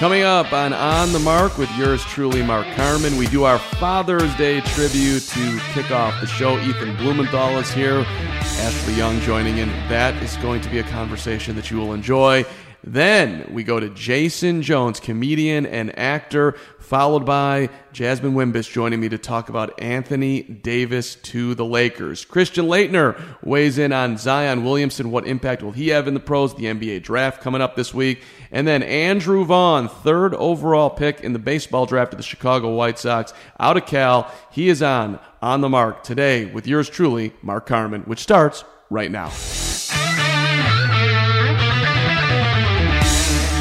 Coming up on On the Mark with yours truly, Mark Carman, we do our Father's Day tribute to kick off the show. Ethan Blumenthal is here, Ashley Young joining in. That is going to be a conversation that you will enjoy. Then we go to Jason Jones, comedian and actor, followed by Jasmine Wimbish joining me to talk about Anthony Davis to the Lakers. Christian Laettner weighs in on Zion Williamson. What impact will he have in the pros? The NBA draft coming up this week. And then Andrew Vaughn, third overall pick in the baseball draft of the Chicago White Sox, out of Cal. He is on On the Mark today with yours truly, Mark Carman, which starts right now.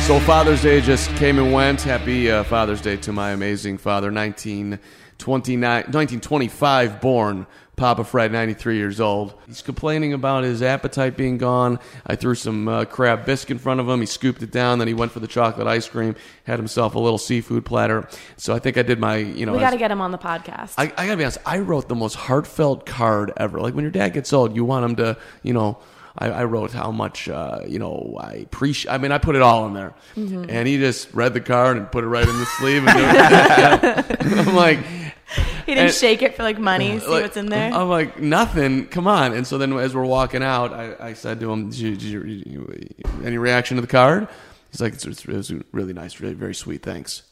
So Father's Day just came and went. Happy uh, Father's Day to my amazing father, 1929, 1925 born. Papa Fred, 93 years old. He's complaining about his appetite being gone. I threw some uh, crab bisque in front of him. He scooped it down. Then he went for the chocolate ice cream. Had himself a little seafood platter. So I think I did my, you know. We got to get him on the podcast. I, I gotta be honest. I wrote the most heartfelt card ever. Like when your dad gets old, you want him to, you know. I, I wrote how much, uh, you know, I appreciate. I mean, I put it all in there, Mm-hmm. and he just read the card and put it right in the sleeve. And I'm like, he didn't and- shake it for like money, see like, what's in there. I'm like, nothing. Come on. And so then as we're walking out, I, I said to him, did you, did you, you- any reaction to the card? He's like, it's, it's, it was really nice, really very sweet. Thanks.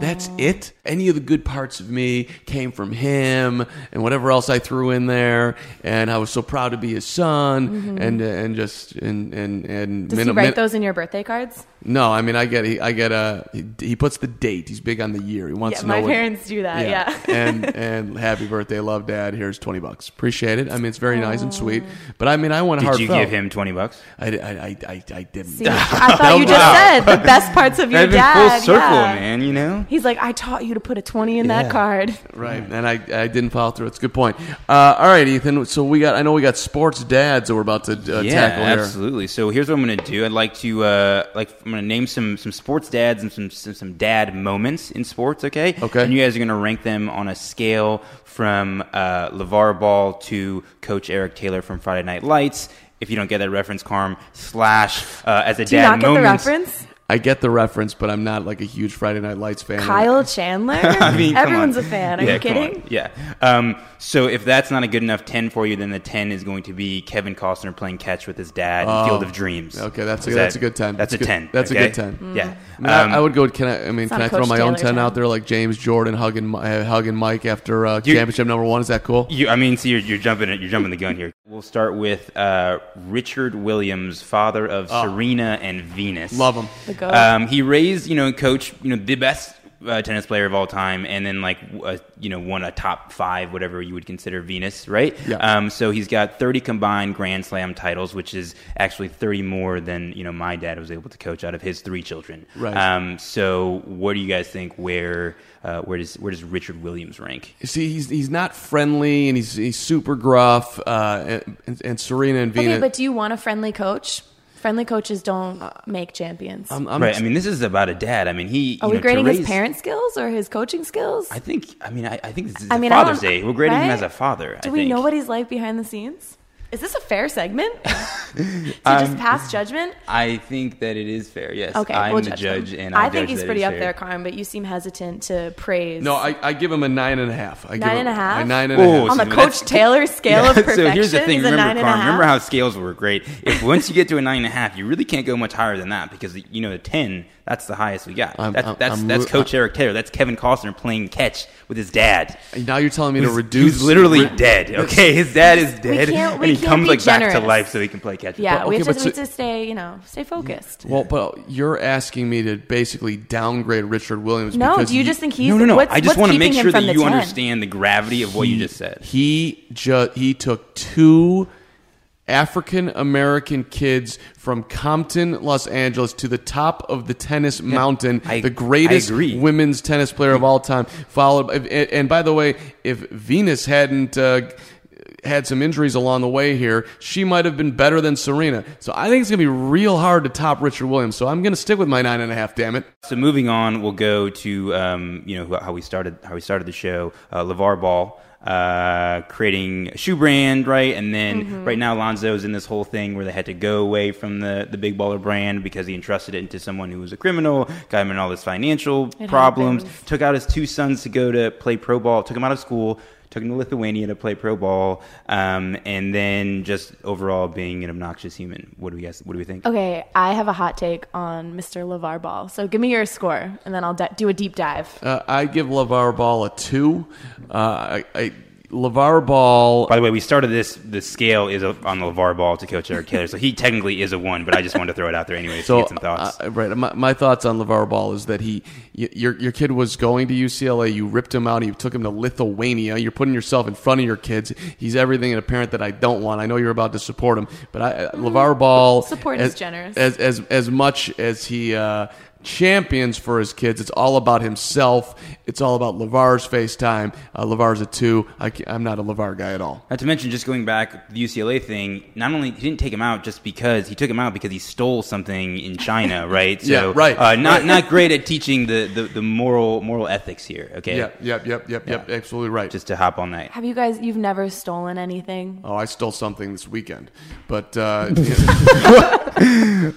That's it. Any of the good parts of me came from him, and whatever else I threw in there. And I was so proud to be his son, and and just and and and Mm-hmm. Does he write min- those in your birthday cards? No, I mean I get he, I get a he, he puts the date. He's big on the year. He wants Yeah, to know my what- parents do that. Yeah. and and happy birthday, love dad. Here's twenty bucks. Appreciate it. I mean, it's very nice and sweet. But I mean, I want. Did heartfelt. you give him twenty bucks? I, I, I, I, I didn't. See, I thought you just said the best parts of your dad. full circle, yeah. man. You know. He's like, I taught you to put a twenty in Yeah. that card. Right, and I, I didn't follow through. It's a good point. Uh, all right, Ethan. So we got. I know we got sports dads that we're about to uh, yeah, tackle here. absolutely. So here's what I'm going to do. I'd like to uh, like I'm going to name some some sports dads and some, some some dad moments in sports. Okay. Okay. And you guys are going to rank them on a scale from uh, LeVar Ball to Coach Eric Taylor from Friday Night Lights. If you don't get that reference, Carm slash uh, as a Do you dad not get the reference? I get the reference, but I'm not like a huge Friday Night Lights fan. Kyle Chandler? I mean, Everyone's on. a fan. Are Yeah, you kidding? Yeah. Um, so if that's not a good enough 10 for you, then the 10 is going to be Kevin Costner playing catch with his dad in Oh. Field of Dreams. Okay, that's a- Is that's a good 10. That's That's a good- 10. that's a good 10. Yeah. I, mean, Um, I would go. Can I? I mean, can not I a throw Coach my own ten 10. out there, like James Jordan hugging uh, hugging Mike after uh, You- championship number one? Is that cool? You, I mean, see, you're, you're jumping, you're jumping the gun here. We'll start with uh, Richard Williams, father of Serena and Venus. Oh. Love him. The goat. Um, he raised, you know, coach, you know, the best uh, tennis player of all time, and then like, uh, you know, won a top five, whatever you would consider Venus, right? Yeah. Um, so he's got 30 combined Grand Slam titles, which is actually 30 more than you know my dad was able to coach out of his three children. Right. Um, so what do you guys think? Where uh, where does where does Richard Williams rank? See, he's he's not friendly and he's he's super gruff. Uh, and, and Serena and Venus. Okay, but do you want a friendly coach? Friendly coaches don't make champions. I'm, I'm right. I mean, this is about a dad. I mean, he. Are you we know, to grading his parent skills or his coaching skills? I think. I mean, I, I think this is I a mean, I Father's don't- Day. We're grading him as a father. Do I we think. know what he's like behind the scenes? Is this a fair segment? to Um, just pass judgment? I think that it is fair. Yes. Okay, I'm we'll the judge him. judge, and I, I think he's pretty up fair. there, Carm, but you seem hesitant to praise. no, I, I give him a nine and a half. I Nine him and a half? A nine and a half. on the Coach that's- Taylor scale Yeah, of perfection. So here's the thing. Remember, nine and a Carm, remember how scales were great. If once you get to a nine and a half, you really can't go much higher than that because you know the ten. That's the highest we got. I'm- that's I'm- that's I'm that's ro- Coach Eric Taylor. That's Kevin Costner playing catch with his dad. now you're telling me to reduce. He's literally re- dead. Okay, his dad is dead, we can't- and we he can't comes be like back to life so he can play catch. Yeah, But- we okay, have to, but we so- to stay, you know, stay focused. Well, but you're asking me to basically downgrade Richard Williams. No, because do you he- just think he's no, no, no. What's, I just want to make sure that you 10? understand the gravity of what you just said. He just he took two African American kids from Compton, Los Angeles, to the top of the tennis mountain, I- the greatest women's tennis player of all time. Followed, and, and by the way, if Venus hadn't. Uh, had some injuries along the way here, she might have been better than Serena. So I think it's going to be real hard to top Richard Williams. So I'm going to stick with my nine and a half. Damn it! So moving on, we'll go to um, you know how we started how we started the show. Uh, Levar Ball uh, creating a shoe brand, right? And then right now, Lonzo's in this whole thing where they had to go away from the the big baller brand because he entrusted it into someone who was a criminal, got him in all this financial It problems. happens. Took out his two sons to go to play pro ball. Took him out of school. Took him to Lithuania to play pro ball, um, and then just overall being an obnoxious human. What do we guys? What do we think? Okay, I have a hot take on Mr. LeVar Ball. So give me your score, and then I'll di- do a deep dive. Uh, I give LeVar Ball a two. Uh, I, I, LeVar Ball. By the way, we started this. The scale is a- on the LeVar Ball to Coach Eric Taylor, so he technically is a one. But I just wanted to throw it out there anyway. So, So, get some thoughts. uh, right. My, my thoughts on LeVar Ball is that he, y- your, your kid was going to UCLA. You ripped him out. You took him to Lithuania. You're putting yourself in front of your kids. He's everything in a parent that I don't want. I know you're about to support him, but I, uh, LeVar Ball. Support as, is generous. As, as, as much as he, uh, champions for his kids. It's all about himself. It's all about LeVar's FaceTime. Uh, LeVar's a two. I am not a LeVar guy at all. Not to mention, just going back the UCLA thing. Not only he didn't take him out just because he took him out because he stole something in China, right? So, Yeah, right, Uh, not right. not great at teaching the, the, the moral moral ethics here. Okay, Yep, yep, yep, yep, yep. Absolutely right. just to hop on that. Have you guys? You've never stolen anything? Oh, I stole something this weekend, but uh,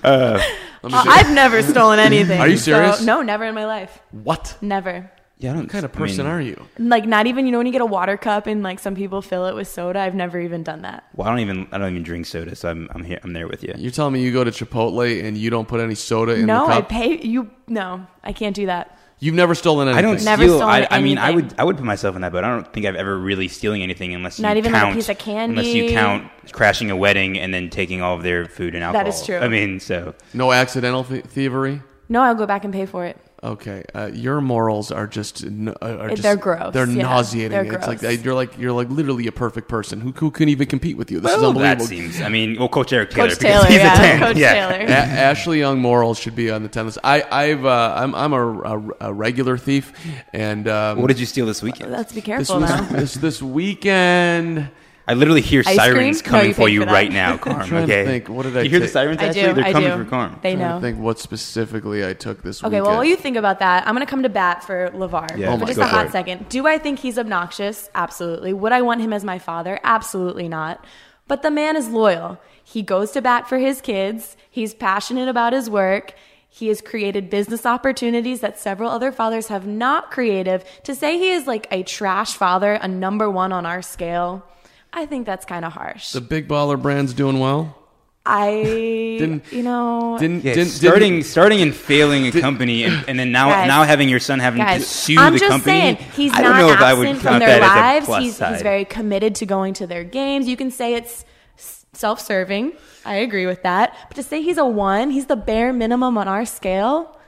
Uh, I've never stolen anything. Are you so- serious? no, never in my life. what Never. Yeah, I don't. what kind of I mean, person are you? Like not even you know when you get a water cup and like some people fill it with soda. I've never even done that. Well, I don't even I don't even drink soda, so I'm I'm here I'm there with you. You're telling me you go to Chipotle and you don't put any soda in no, the I cup? pay you. No, I can't do that. You've never stolen I anything. don't Never steal. stolen I, I mean, I anything. would I would put myself in that boat. I don't think I've ever really stealing anything unless you Not even, like, a count piece of candy? unless you count crashing a wedding and then taking all of their food and alcohol. That is true. I mean, so No accidental th- thievery. No, I'll go back and pay for it. Okay, uh, your morals are just n- uh, are It- just, they're gross, They're yeah. nauseating. They're it's like you're like you're like literally a perfect person. Who who can even compete with you? This is well, that unbelievable. seems. I mean, well, Coach Eric Taylor, Coach Taylor, he's yeah, a ten. Coach yeah. Taylor. A- Ashley Young morals should be on the ten list. I I've uh, I'm I'm a, a, a regular thief, and um, What did you steal this weekend? Let's be this careful was now. this this weekend. I literally hear Ice sirens cream? No, coming you for paid you for that. right now, Carm. trying to okay. think, what did I You hear the take? sirens? I Actually, do. they're I coming do. for Carm. They I know. think what specifically I took this Okay, weekend. well, while you think about that, I'm going to come to bat for LeVar Yeah, Oh for my just God. a hot second. Do I think he's obnoxious? Absolutely. Would I want him as my father? Absolutely not. But the man is loyal. He goes to bat for his kids. He's passionate about his work. He has created business opportunities that several other fathers have not created. To say he is like a trash father, a number one on our scale, I think that's kind of harsh. the big baller brand's doing well. I, Didn't- you know, Didn't Yeah, didn't starting didn't- starting and failing a company, and, and then now Guys. now having your son having to Guys, sue I'm the just company. saying he's I don't not know if I would absent from their that as a lives. plus He's, side. he's very committed to going to their games. You can say it's self-serving. I agree with that. But to say he's a one, he's the bare minimum on our scale.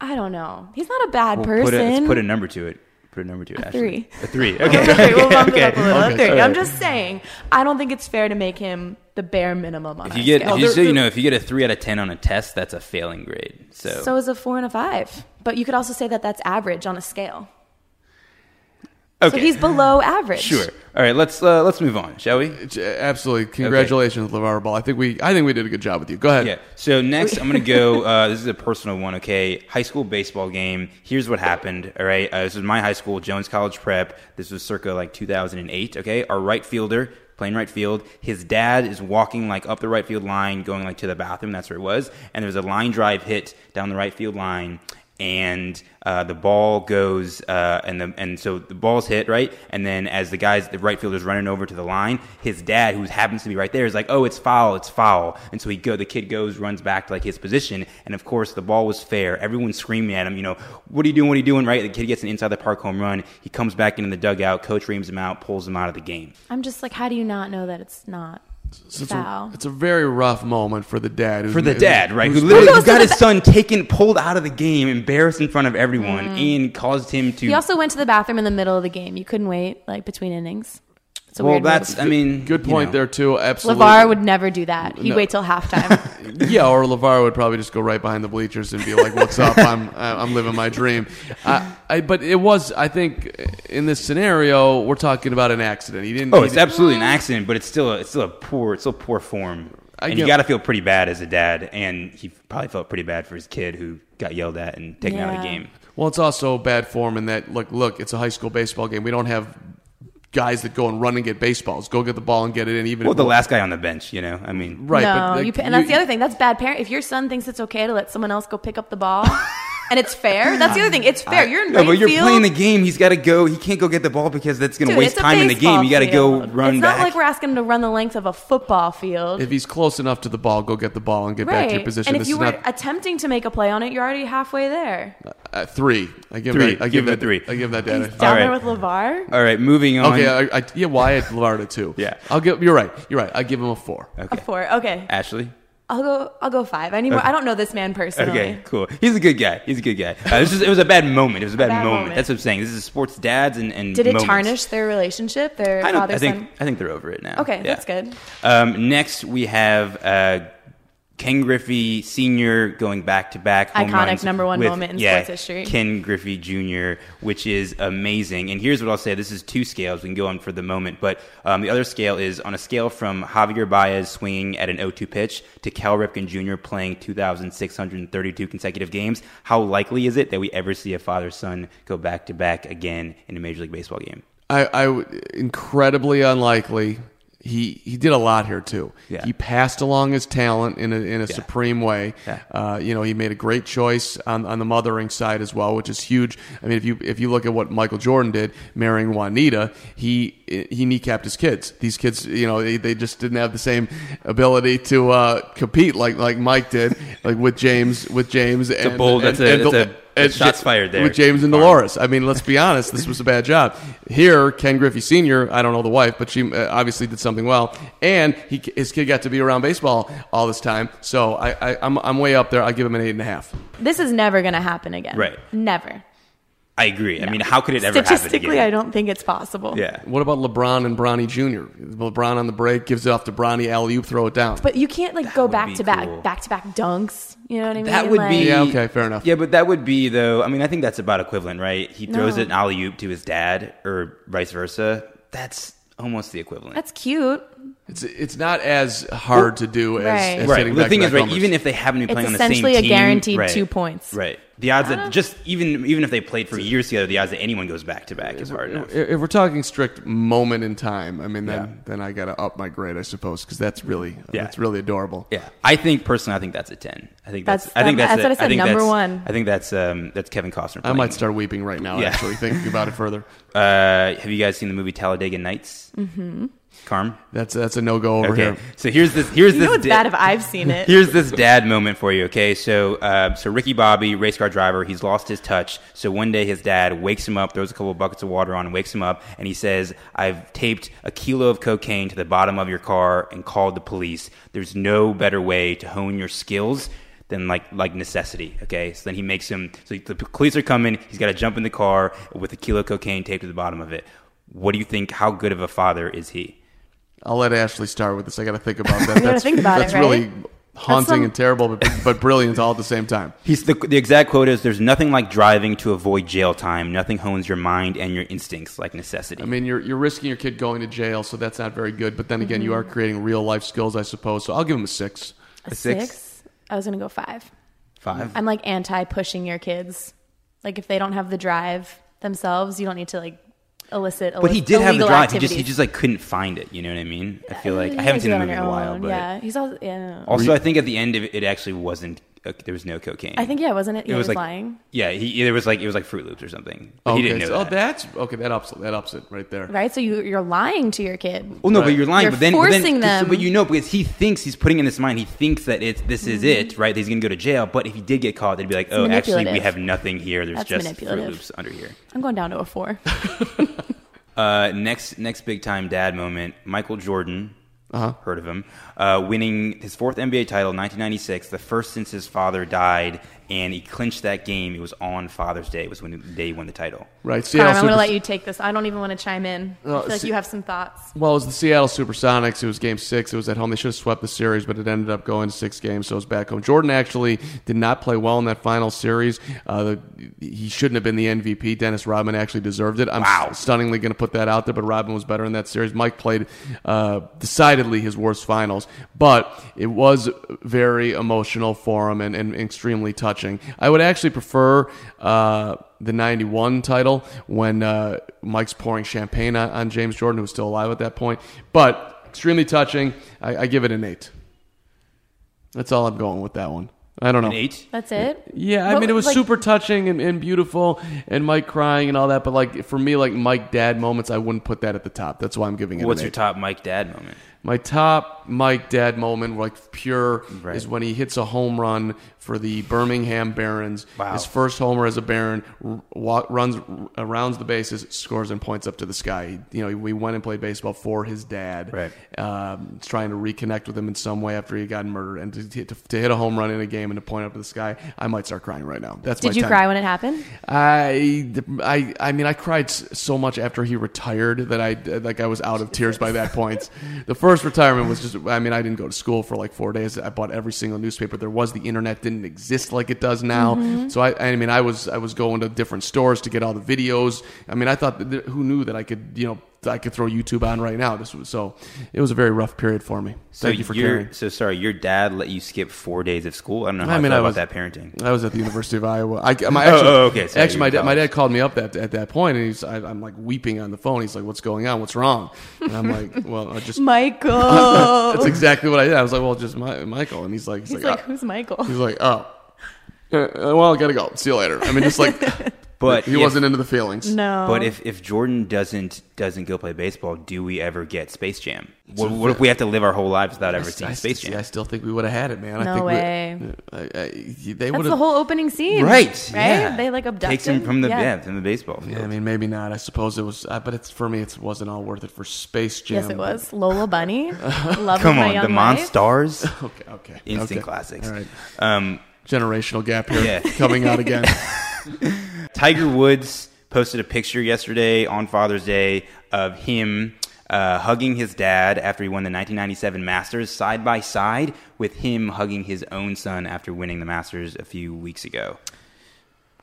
I don't know. He's not a bad Well, person. Put a, let's put a number to it. Put a number to it. Ashley. three. A three. Okay. Okay, we'll bump it up a okay. a three. sorry. I'm just saying. I don't think it's fair to make him the bare minimum on If you get, scale. if you, there- so you know, if you get a three out of ten on a test, that's a failing grade. So, so is a four and a five. But you could also say that that's average on a scale. Okay, So he's below average. sure. All right, let's uh, let's move on, shall we? Absolutely, congratulations, LeVar Ball. I think we I think we did a good job with you. Go ahead. Yeah. So next, I'm going to go. Uh, this is a personal one. Okay, high school baseball game. Here's what happened. All right, uh, this is my high school, Jones College Prep. This was circa like 2008. Okay, our right fielder playing right field. His dad is walking like up the right field line, going like to the bathroom. That's where it was. And there's a line drive hit down the right field line. And uh, the ball goes, uh, and the and so the ball's hit right, and then as the guys, the right fielder's running over to the line, his dad, who happens to be right there, is like, "Oh, it's foul, it's foul," and so he go, the kid goes, runs back to like his position, and of course the ball was fair. Everyone's screaming at him, you know, "What are you doing? What are you doing?" Right? The kid gets an inside the park home run. He comes back into the dugout. Coach reams him out, pulls him out of the game. I'm just like, how do you not know that it's not So it's, a, it's a very rough moment for the dad. who's- For the who's- dad, right? Who literally who got his the- son taken, pulled out of the game, embarrassed in front of everyone, mm. and caused him to. He also went to the bathroom in the middle of the game. You couldn't wait like between innings. It's a well, weird move. that's. I mean, Good you point know. there too. Absolutely. LeVar would never do that. He'd No. wait till halftime. yeah, or Levar would probably just go right behind the bleachers and be like, "What's up? I'm I'm living my dream." I, I, but it was, I think, in this scenario, we're talking about an accident. He didn't. Oh, he it's didn't- absolutely an accident, but it's still a, it's still a poor it's still poor form. I and get- you got to feel pretty bad as a dad, and he probably felt pretty bad for his kid who got yelled at and taken out of the Yeah. game. Well, it's also bad form in that look, look, it's a high school baseball game. We don't have guys that go and run and get baseballs. Go get the ball and get it in. Even Well, the last guy on the bench, you know, I mean, right, no, but like, you, and that's the other thing. That's bad parent. If your son thinks it's okay to let someone else go pick up the ball, and it's fair, that's the other thing. It's fair. you're in No, right but you're field. playing the game. He's got to go. He can't go get the ball because that's going to waste time in the game. You got to go field. run It's back. not like we're asking him to run the length of a football field. If he's close enough to the ball, go get the ball and get back to your position. And if this you were not attempting to make a play on it, you're already halfway there. uh, three. I give Three. That, I Give give him that three. I give that He's down All there with LeVar. All right, moving on. Okay, I, I, yeah, Wyatt Lavard too. Yeah. I'll give. You're right. You're right. I give him a four. A four. Okay. Ashley. I'll go I'll go five. I need more I don't know this man personally. Okay, cool. He's a good guy. He's a good guy. Uh, this is, it was a bad moment. It was a bad, bad moment. moment. That's what I'm saying. This is sports dads and, and Did it moments. tarnish their relationship? Their I, I think son? I think they're over it now. Okay, Yeah. that's good. Um, next, we have uh, Ken Griffey Sr. going back to back Iconic number one with, moment in yeah, sports history. Ken Griffey Jr., which is amazing. And here's what I'll say: this is two scales. We can go on for the moment, but um, the other scale is on a scale from Javier Baez swinging at an 0-2 pitch to Cal Ripken Jr. playing 2,632 consecutive games. How likely is it that we ever see a father-son go back to back again in a Major League Baseball game? I, I incredibly unlikely. He he did a lot here too. Yeah. He passed along his talent in a in a supreme way. Yeah. Uh, you know, he made a great choice on, on the mothering side as well, which is huge. I mean, if you if you look at what Michael Jordan did, marrying Juanita, he he kneecapped his kids. These kids, you know, they, they just didn't have the same ability to uh, compete like like Mike did, like with James with James. It's a bold- that's a- that's a- that's shots fired there. with James and Deloris. I mean, let's be honest. This was a bad job. Here, Ken Griffey Sr. I don't know the wife, but she uh, obviously did something well, and he, his kid got to be around baseball all this time. So I, I, I'm, I'm way up there. I give him an eight and a half. This is never gonna happen again. Right. Never. I agree. I mean, how could it ever happen Statistically. I don't think it's possible. Yeah. What about LeBron and Bronny Jr.? LeBron on the break gives it off to Bronny, alley oop, throw it down. But you can't like go back be to back, cool. back to back dunks. You know what I mean? That would Like- be Yeah, okay, fair enough. Yeah, but that would be though. I mean, I think that's about equivalent, right? He throws No. it an alley oop to his dad, or vice versa. That's almost the equivalent. That's cute. It's it's not as hard to do as, Right. as right. hitting The thing is, right? Even if they haven't been It's playing on the same team, essentially a guaranteed right, two points. Right. The odds that just even even if they played for years together, the odds that anyone goes back to back is hard enough. if we're talking strict moment in time, I mean, then Yeah. then I gotta up my grade, I suppose, because that's really Yeah. that's really adorable. Yeah, I think personally, I think that's a ten. I think that's. That's- I think that's. that's a- what I said, think number that's- one. I think that's um that's Kevin Costner. I Playing. might start weeping right now, Yeah. actually, thinking about it further. Uh, have you guys seen the movie Talladega Nights? Mm-hmm. Carm. That's that's a no go over Okay, here. so here's this. Here's You this. know it's da- bad if I've seen it. Here's this dad moment for you, okay? So, uh, so Ricky Bobby, race car driver, he's lost his touch. So one day his dad wakes him up, throws a couple of buckets of water on, and wakes him up, and he says, "I've taped a kilo of cocaine to the bottom of your car and called the police. There's no better way to hone your skills." Than like like necessity, okay. So then he makes him. So the police are coming. He's got to jump in the car with a kilo of cocaine taped to the bottom of it. What do you think? How good of a father is he? I'll let Ashley start with this. I got to think about that. gotta that's, think about that's it, really right? haunting some- and terrible, but, but brilliant all at the same time. He's the, the exact quote is There's nothing like driving to avoid jail time. Nothing hones your mind and your instincts like necessity. I mean, you're you're risking your kid going to jail, so that's not very good. But then again, you mm-hmm. are creating real life skills, I suppose. So I'll give him a six. A six? six? I was gonna go five. Five. I'm like anti pushing your kids. Like if they don't have the drive themselves, you don't need to like elicit. but he did have the illegal drive. He just he just like couldn't find it. You know what I mean? I feel like You I haven't seen do the movie in a while, own. but yeah, he's also yeah. also I think at the end of it, it actually wasn't. Uh, there was no cocaine. I think yeah, wasn't it? it Yeah, he was was like lying. yeah. He it was like it was like Fruit Loops or something. But okay, he didn't know so, that. oh, that's okay. That ups that ups it right there. Right, so you you're lying to your kid. Well, no, but you're lying. You're but then, but forcing then, them. But you know, because he thinks he's putting in this mind. He thinks that it's this is it, right? That he's gonna go to jail. But if he did get caught, they'd be like, oh, actually, we have nothing here. There's That's just Fruit. Loops under here. I'm going down to a four. Uh, next, next big time dad moment. Michael Jordan, Uh-huh. heard of him, uh, winning his fourth NBA title in 1996, the first since his father died and he clinched that game. It was on Father's Day. It was when the day he won the title. Right. Carm, Seattle I'm going to Super- let you take this. I don't even want to chime in. I Uh, feel like see- you have some thoughts. Well, it was the Seattle Supersonics. It was game six. It was at home. They should have swept the series, but it ended up going to six games, so it was back home. Jordan actually did not play well in that final series. Uh, the, he shouldn't have been the MVP. Dennis Rodman actually deserved it. I'm Wow. stunningly going to put that out there, but Rodman was better in that series. Mike played uh, decidedly his worst finals, but it was very emotional for him and, and extremely touching. I would actually prefer. Uh, the 91 title when uh, Mike's pouring champagne on, on James Jordan, who was still alive at that point. But extremely touching. I, I give it an eight. That's all I'm going with that one. I don't know. An eight. That's it? Yeah, I But, mean, it was like- super touching and, and beautiful, and Mike crying and all that. But like for me, like Mike dad moments, I wouldn't put that at the top. That's why I'm giving it. What's an your top Mike Dad moment? My top Mike dad moment, like pure, Right. is when he hits a home run for the Birmingham Barons. Wow. His first homer as a Baron, r- wa- runs rounds the bases, scores and points up to the sky. He, you know, we went and played baseball for his dad. Right. Um, trying to reconnect with him in some way after he got murdered, and to, to, to hit a home run in a game and to point up to the sky, I might start crying right now. That's Did my you 10. cry when it happened? I, I, I mean, I cried so much after he retired that I like I was out of tears by that point. The first retirement was just, I mean, I didn't go to school for like four days. I bought every single newspaper there was. The internet didn't exist like it does now. Mm-hmm. So I, I mean, I was, I was going to different stores to get all the videos. I mean, I thought, that- who knew that I could, you know, I could throw YouTube on right now. This was so. It was a very rough period for me. So Thank you for your- caring. So sorry, your dad let you skip four days of school. I don't know how I I, mean, feel I about was- that parenting. I was at the University of Iowa. I, my, Oh, actually, oh, okay. Sorry, actually, my dad, my dad called me up at, at that point, and he's I, I'm like weeping on the phone. He's like, "What's going on? What's wrong?" And I'm like, "Well, I just." Michael. That's exactly what I did. I was like, "Well, just my, Michael," and he's like, "He's, He's like, like, who's Michael? he's like, oh, Uh, well, I gotta go. See you later. I mean, just like, But he if- wasn't into the feelings. No. But if, if Jordan doesn't doesn't go play baseball, do we ever get Space Jam? What, what if we have to live our whole lives without ever seeing I- Space see, Jam? I still think we would have had it, man. I No think way. We, I, I, they That's would the whole opening scene. Right, Right? yeah. They like abducted Takes him from the yeah. yeah. from the baseball field. Yeah, I mean, maybe not. I suppose it was, uh, but it's for me. It wasn't all worth it for Space Jam. Yes, it was. Lola Bunny. Love Come of my on, young the life. Monstars, Okay, okay, instant okay. classics. All right, Um, generational gap here Yeah. coming out again. Tiger Woods posted a picture yesterday on Father's Day of him uh, hugging his dad after he won the 1997 Masters, side by side with him hugging his own son after winning the Masters a few weeks ago.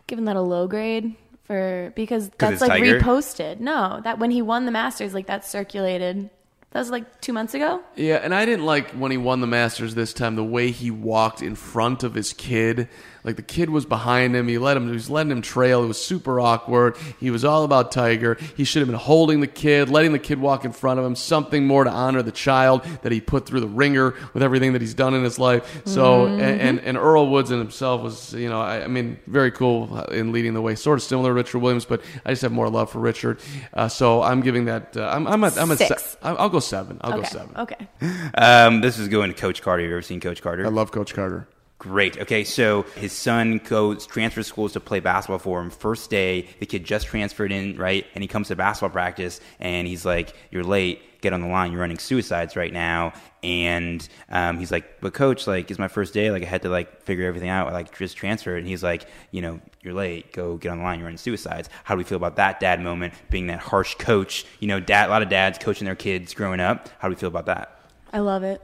Given that a low grade for because that's like Tiger? reposted. No, that when he won the Masters, like that circulated. That was like two months ago. Yeah, and I didn't like when he won the Masters this time the way he walked in front of his kid. Like the kid was behind him. He let him. He was letting him trail. It was super awkward. He was all about Tiger. He should have been holding the kid, letting the kid walk in front of him. Something more to honor the child that he put through the ringer with everything that he's done in his life. So and, and and Earl Woods in himself was you know I, I mean very cool in leading the way. Sort of similar to Richard Williams, but I just have more love for Richard. Uh, so I'm giving that. Uh, I'm I'm at, I'm at Six. se- I'll I'll go seven. I'll okay. go seven. Okay. Um, this is going to Coach Carter. Have you ever seen Coach Carter? I love Coach Carter. Great. Okay, so his son goes transfer schools to play basketball for him. First day, the kid just transferred in, right? And he comes to basketball practice, and he's like, "You're late. Get on the line. You're running suicides right now." And um, he's like, "But coach, like, it's my first day. Like, I had to like figure everything out. Like, just transfer." And he's like, "You know, you're late. Go get on the line. You're running suicides." How do we feel about that dad moment? Being that harsh coach, you know, dad. A lot of dads coaching their kids growing up. How do we feel about that? I love it.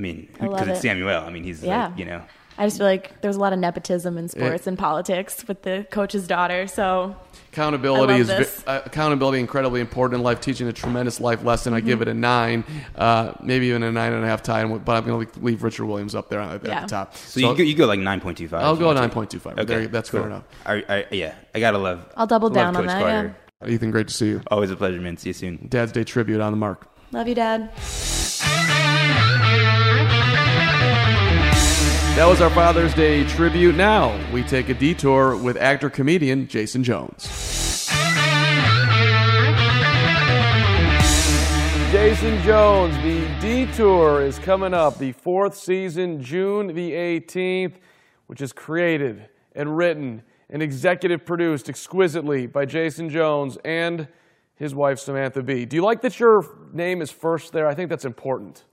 I mean, I love because it's it. Samuel. I mean, he's Yeah. like, you know. I just feel like there's a lot of nepotism in sports and politics with the coach's daughter. So Accountability I love is this. uh, accountability incredibly important in life. Teaching a tremendous life lesson. I Mm-hmm. give it a nine, uh, maybe even a nine and a half tie. But I'm going to leave Richard Williams up there at, Yeah. the top. So, you, go, you go like 9.25. I'll go want to. 9.25. There- that's fair enough. I, I, yeah, I gotta love. I'll double love down on Coach that, Carter. Ethan, great to see you. Always a pleasure, man. See you soon. Dad's Day tribute on the mark. love you, Dad. That was our Father's Day tribute. Now we take a detour with actor comedian Jason Jones. Jason Jones, the detour is coming up. The fourth season, June the 18th, which is created and written and executive produced exquisitely by Jason Jones and his wife Samantha Bee. Do you like that your name is first there? I think that's important.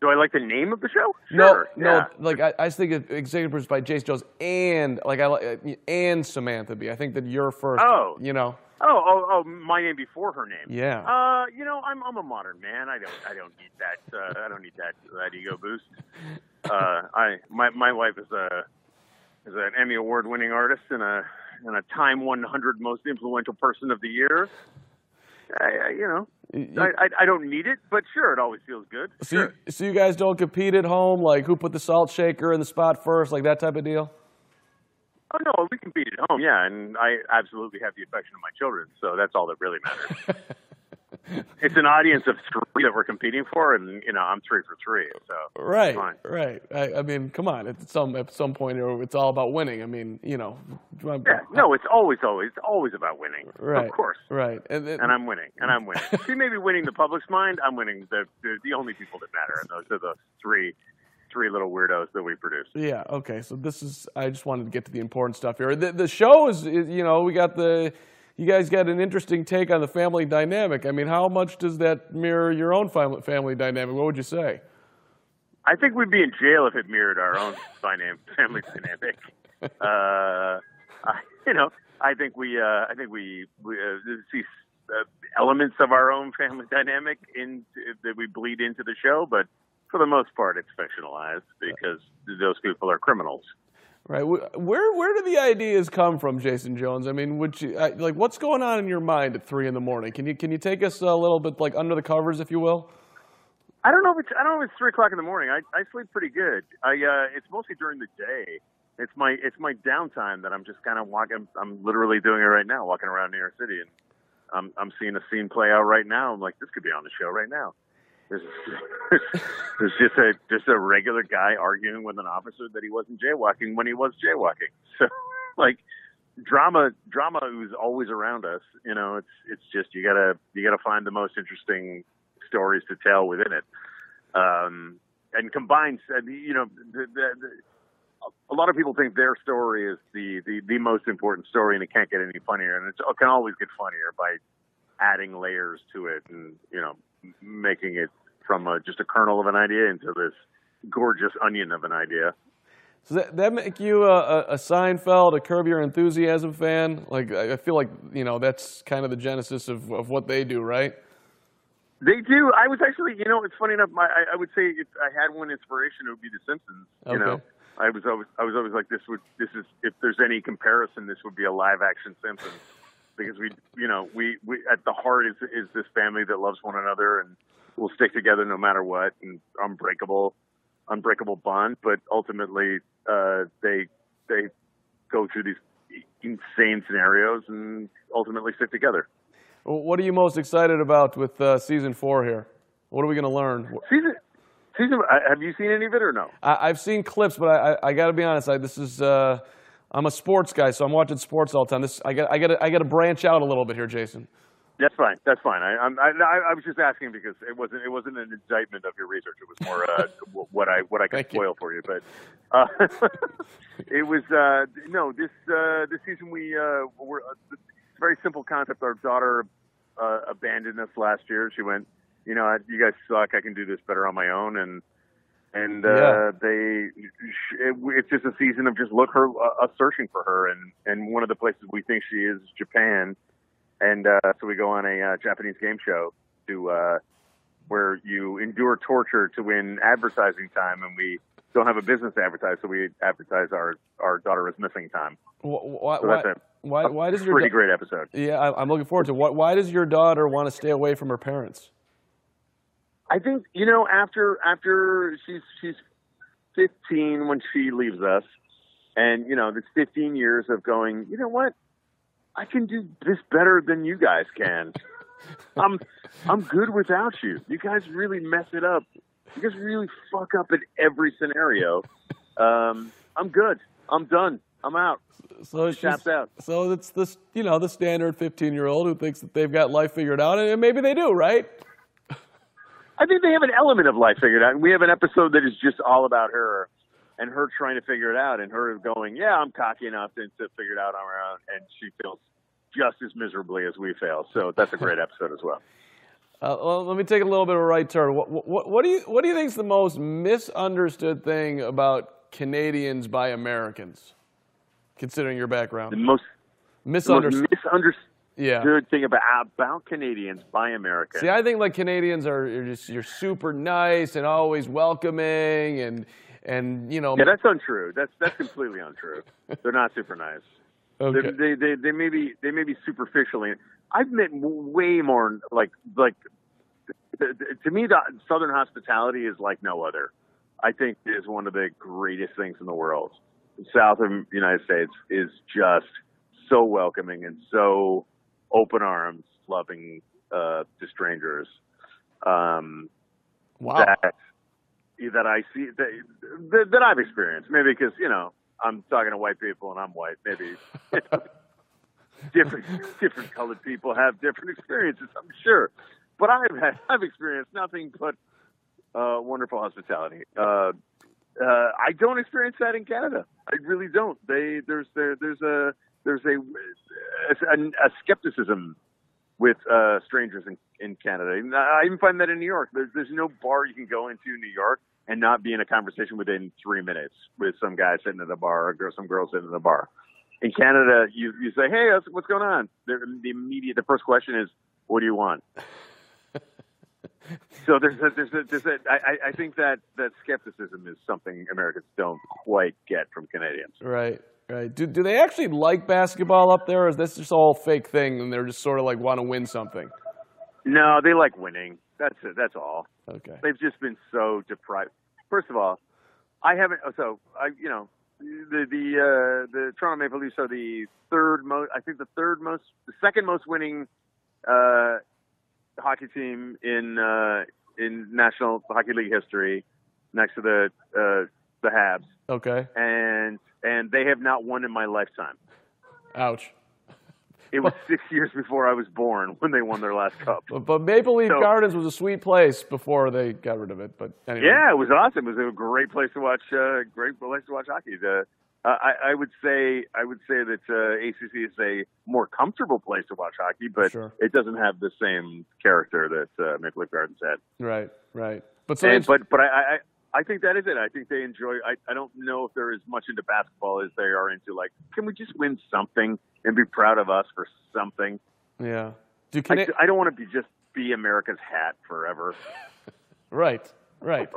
Do I like the name of the show? No, Sure. no. yeah. Like I, I just think of executive produced by Jason Jones and like I like and Samantha Bee. I think that you're first. Oh. you know. Oh, oh, oh, my name before her name. Yeah. Uh, you know, I'm I'm a modern man. I don't I don't need that uh, I don't need that that ego boost. Uh, I my my wife is a is an Emmy award winning artist and a and a Time 100 most influential person of the year. I, I you know I, I I don't need it, but sure, it always feels good. So, Sure. you, so you guys don't compete at home, like who put the salt shaker in the spot first, like that type of deal. Oh no, we compete at home, yeah, and I absolutely have the affection of my children, so that's all that really matters. it's an audience of three that we're competing for, and you know I'm three for three, so Right, right. I, I mean, come on. At some at some point, it's all about winning. I mean, you know. Yeah, no, it's always, always, always about winning. Right. Of course. Right. And, then- And I'm winning, and I'm winning. she may be winning the public's mind. I'm winning the the, the only people that matter, and those are the three three little weirdos that we produce. Yeah. Okay. So this is. I just wanted to get to the important stuff here. The, the show is, is. You know, we got the. You guys got an interesting take on the family dynamic. I mean, how much does that mirror your own family family dynamic? What would you say? I think we'd be in jail if it mirrored our own family dynamic. Uh, I, you know, I think we, uh, I think we, we uh, see uh, elements of our own family dynamic in that we bleed into the show, but for the most part, it's fictionalized because those people are criminals. Right. Where where do the ideas come from, Jason Jones? I mean, would you like what's going on in your mind at three in the morning? Can you can you take us a little bit like under the covers, if you will? I don't know if it's I don't know if it's three o'clock in the morning. I I sleep pretty good. I uh it's mostly during the day. It's my it's my downtime that I'm just kind of walking. I'm literally doing it right now, walking around New York City, and I'm I'm seeing a scene play out right now. I'm like, this could be on the show right now. There's, just a just a regular guy arguing with an officer that he wasn't jaywalking when he was jaywalking. So, like, drama drama is always around us. You know, it's it's just you gotta you gotta find the most interesting stories to tell within it, um, and combines. You know, the, the, the, a lot of people think their story is the, the the most important story, and it can't get any funnier, and it can always get funnier by adding layers to it, and you know, making it from a, just a kernel of an idea into this gorgeous onion of an idea. Does that, that make you a, a, Seinfeld, a Curb Your Enthusiasm fan? Like I feel like you know that's kind of the genesis of, of what they do, right? They do. I was actually, you know, it's funny enough. My, I, I would say if I had one inspiration, it would be The Simpsons. You Okay. know, I was always, I was always like, this would, this is, if there's any comparison, this would be a live action Simpsons, because we, you know, we, we at the heart is is this family that loves one another and will stick together no matter what, and unbreakable, unbreakable bond. But ultimately, uh, they they go through these insane scenarios and ultimately stick together. Well, What are you most excited about with uh, season four here? What are we going to learn? Season, season. uh, Have you seen any of it or no? I, I've seen clips, but I, I, I got to be honest. I, this is uh, I'm a sports guy, so I'm watching sports all the time. This I got I got I got to branch out a little bit here, Jason. That's fine. That's fine. I, I'm, I, I was just asking because it wasn't it wasn't an indictment of your research. It was more uh, what I what I could Thank you. spoil for you. But uh, it was uh, no this uh, this season we uh, were uh, it's a very simple concept. Our daughter uh, abandoned us last year. She went, you know, you guys suck. I can do this better on my own. And and uh, Yeah. they it, it's just a season of just look her uh, us searching for her. And and one of the places we think she is Japan and uh, so we go on a uh, Japanese game show to uh, where you endure torture to win advertising time, and we don't have a business to advertise, so we advertise our our daughter is missing time. Wh- Why So why, that's a, why, a why does your pretty da- great episode. yeah? I, I'm looking forward to. it. Why, why does your daughter want to stay away from her parents? I think you know after after she's she's 15 when she leaves us, and you know this 15 years of going. You know what? I can do this better than you guys can. I'm I'm good without you. You guys really mess it up. You guys really fuck up in every scenario. Um, I'm good. I'm done. I'm out. So she's, Taps out. So it's this, you know, the standard 15 year old who thinks that they've got life figured out, and maybe they do, right? I think they have an element of life figured out. And we have an episode that is just all about her and her trying to figure it out and her going, yeah, I'm cocky enough to, to figure it out on her own. And she feels just as miserably as we fail. So that's a great episode as well. Uh, well, let me take a little bit of a right turn. What, what, what do you what do you think is the most misunderstood thing about Canadians by Americans, considering your The background? most, the most Misunderstood. misunderstood Yeah. thing about about Canadians by Americans. See, I think like Canadians are you're just you're super nice and always welcoming and and you know. yeah, that's untrue. That's that's completely untrue. They're not super nice. okay. They, they they may be they may be superficially. I've met way more like like to me the Southern hospitality is like no other. I think it is one of the greatest things in the world. The South of the United States is just so welcoming and so open arms, loving uh, to strangers. Um, wow. that that I see that, that, that I've experienced. Maybe because you know I'm talking to white people and I'm white. Maybe different different colored people have different experiences. I'm sure, but I've had I've experienced nothing but uh, wonderful hospitality. Uh, uh, I don't experience that in Canada. I really don't. They there's there, there's a there's a a, a skepticism with uh, strangers in, in Canada. I even find that in New York. There's there's no bar you can go into in New York and not be in a conversation within three minutes with some guy sitting at a bar or girl- some girl sitting at a bar. In Canada, you you say, "Hey, what's, what's going on?" They're, the immediate the first question is, "What do you want?" so there's a, there's a, there's a, I, I think that that skepticism is something Americans don't quite get from Canadians. Right. Right. Do, do they actually like basketball up there, or is this just all fake thing and they're just sort of like want to win something? No, they like winning. That's it. That's all. Okay. They've just been so deprived. First of all, I haven't. So I, you know, the the uh, the Toronto Maple Leafs are the third most. I think the third most, the second most winning uh, hockey team in uh, in National Hockey League history, next to the uh, the Habs, Okay. and and they have not won in my lifetime. Ouch. It was six years before I was born when they won their last cup. But, but Maple Leaf So- Gardens was a sweet place before they got rid of it. But anyway. Yeah, it was awesome. It was a great place to watch. Uh, great place to watch hockey. The, uh, I, I would say I would say that uh, ACC is a more comfortable place to watch hockey, but Sure. it doesn't have the same character that uh, Maple Leaf Gardens had. Right. Right. But so And, but but I, I think that is it. I think they enjoy. I, I don't know if they're as much into basketball as they are into like, can we just win something and be proud of us for something? yeah. Do I, I don't want to be just be America's hat forever. Right, right.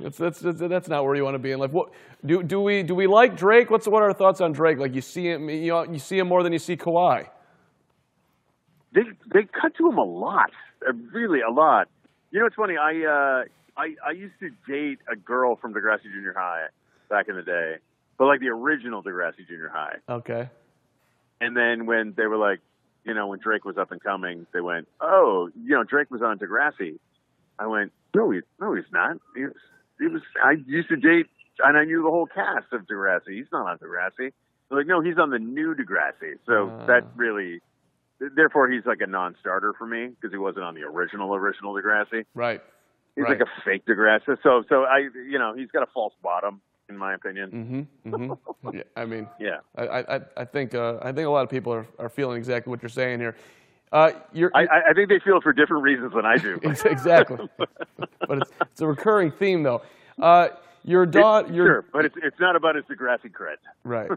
that's, that's that's that's not where you want to be in life. What do do we do we like Drake? What's what are our thoughts on Drake? Like you see him, you know, you see him more than you see Kawhi. they they cut to him a lot, really a lot. You know, it's funny. I uh, I I used to date a girl from Degrassi Junior High back in the day, but like the original Degrassi Junior High. Okay. And then when they were like, you know, when Drake was up and coming, they went, "Oh, you know, Drake was on Degrassi." I went, "No, he no, he's not. He was, he was. I used to date, and I knew the whole cast of Degrassi. He's not on Degrassi." They're like, "No, he's on the new Degrassi." So Ah. that really, therefore, he's like a non-starter for me because he wasn't on the original original Degrassi. Right. He's right. like a fake Degrassi. So, so I, you know, he's got a false bottom, in my opinion. Mm-hmm. mm-hmm. yeah. I mean, Yeah. I I, I think uh, I think a lot of people are, are feeling exactly what you're saying here. Uh, you're, I, I think they feel it for different reasons than I do. Exactly. but it's, it's a recurring theme, though. Uh, your daughter, your sure, but it's it's not about his Degrassi cred. right.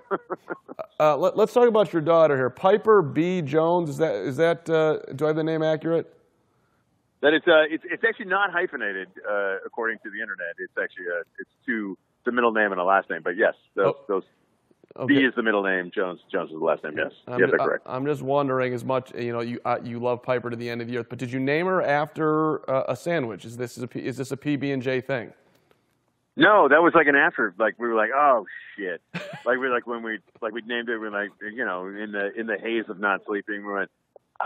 Uh, let, us talk about your daughter here, Piper B. Jones. Is that is that? Uh, do I have the name accurate? That it's uh it's it's actually not hyphenated uh, according to the internet. It's actually uh it's two the middle name and a last name. But yes, those Oh, those Okay. B is the middle name. Jones Jones is the last name. Yes, I'm, yeah, ju- correct. I- I'm just wondering, as much you know, you uh, you love Piper to the end of the earth, but did you name her after uh, a sandwich? Is this a P, is this a PB and J thing? No, that was like an after. Like we were like, oh shit. like we like when we like we named it. We were like you know in the in the haze of not sleeping. We went,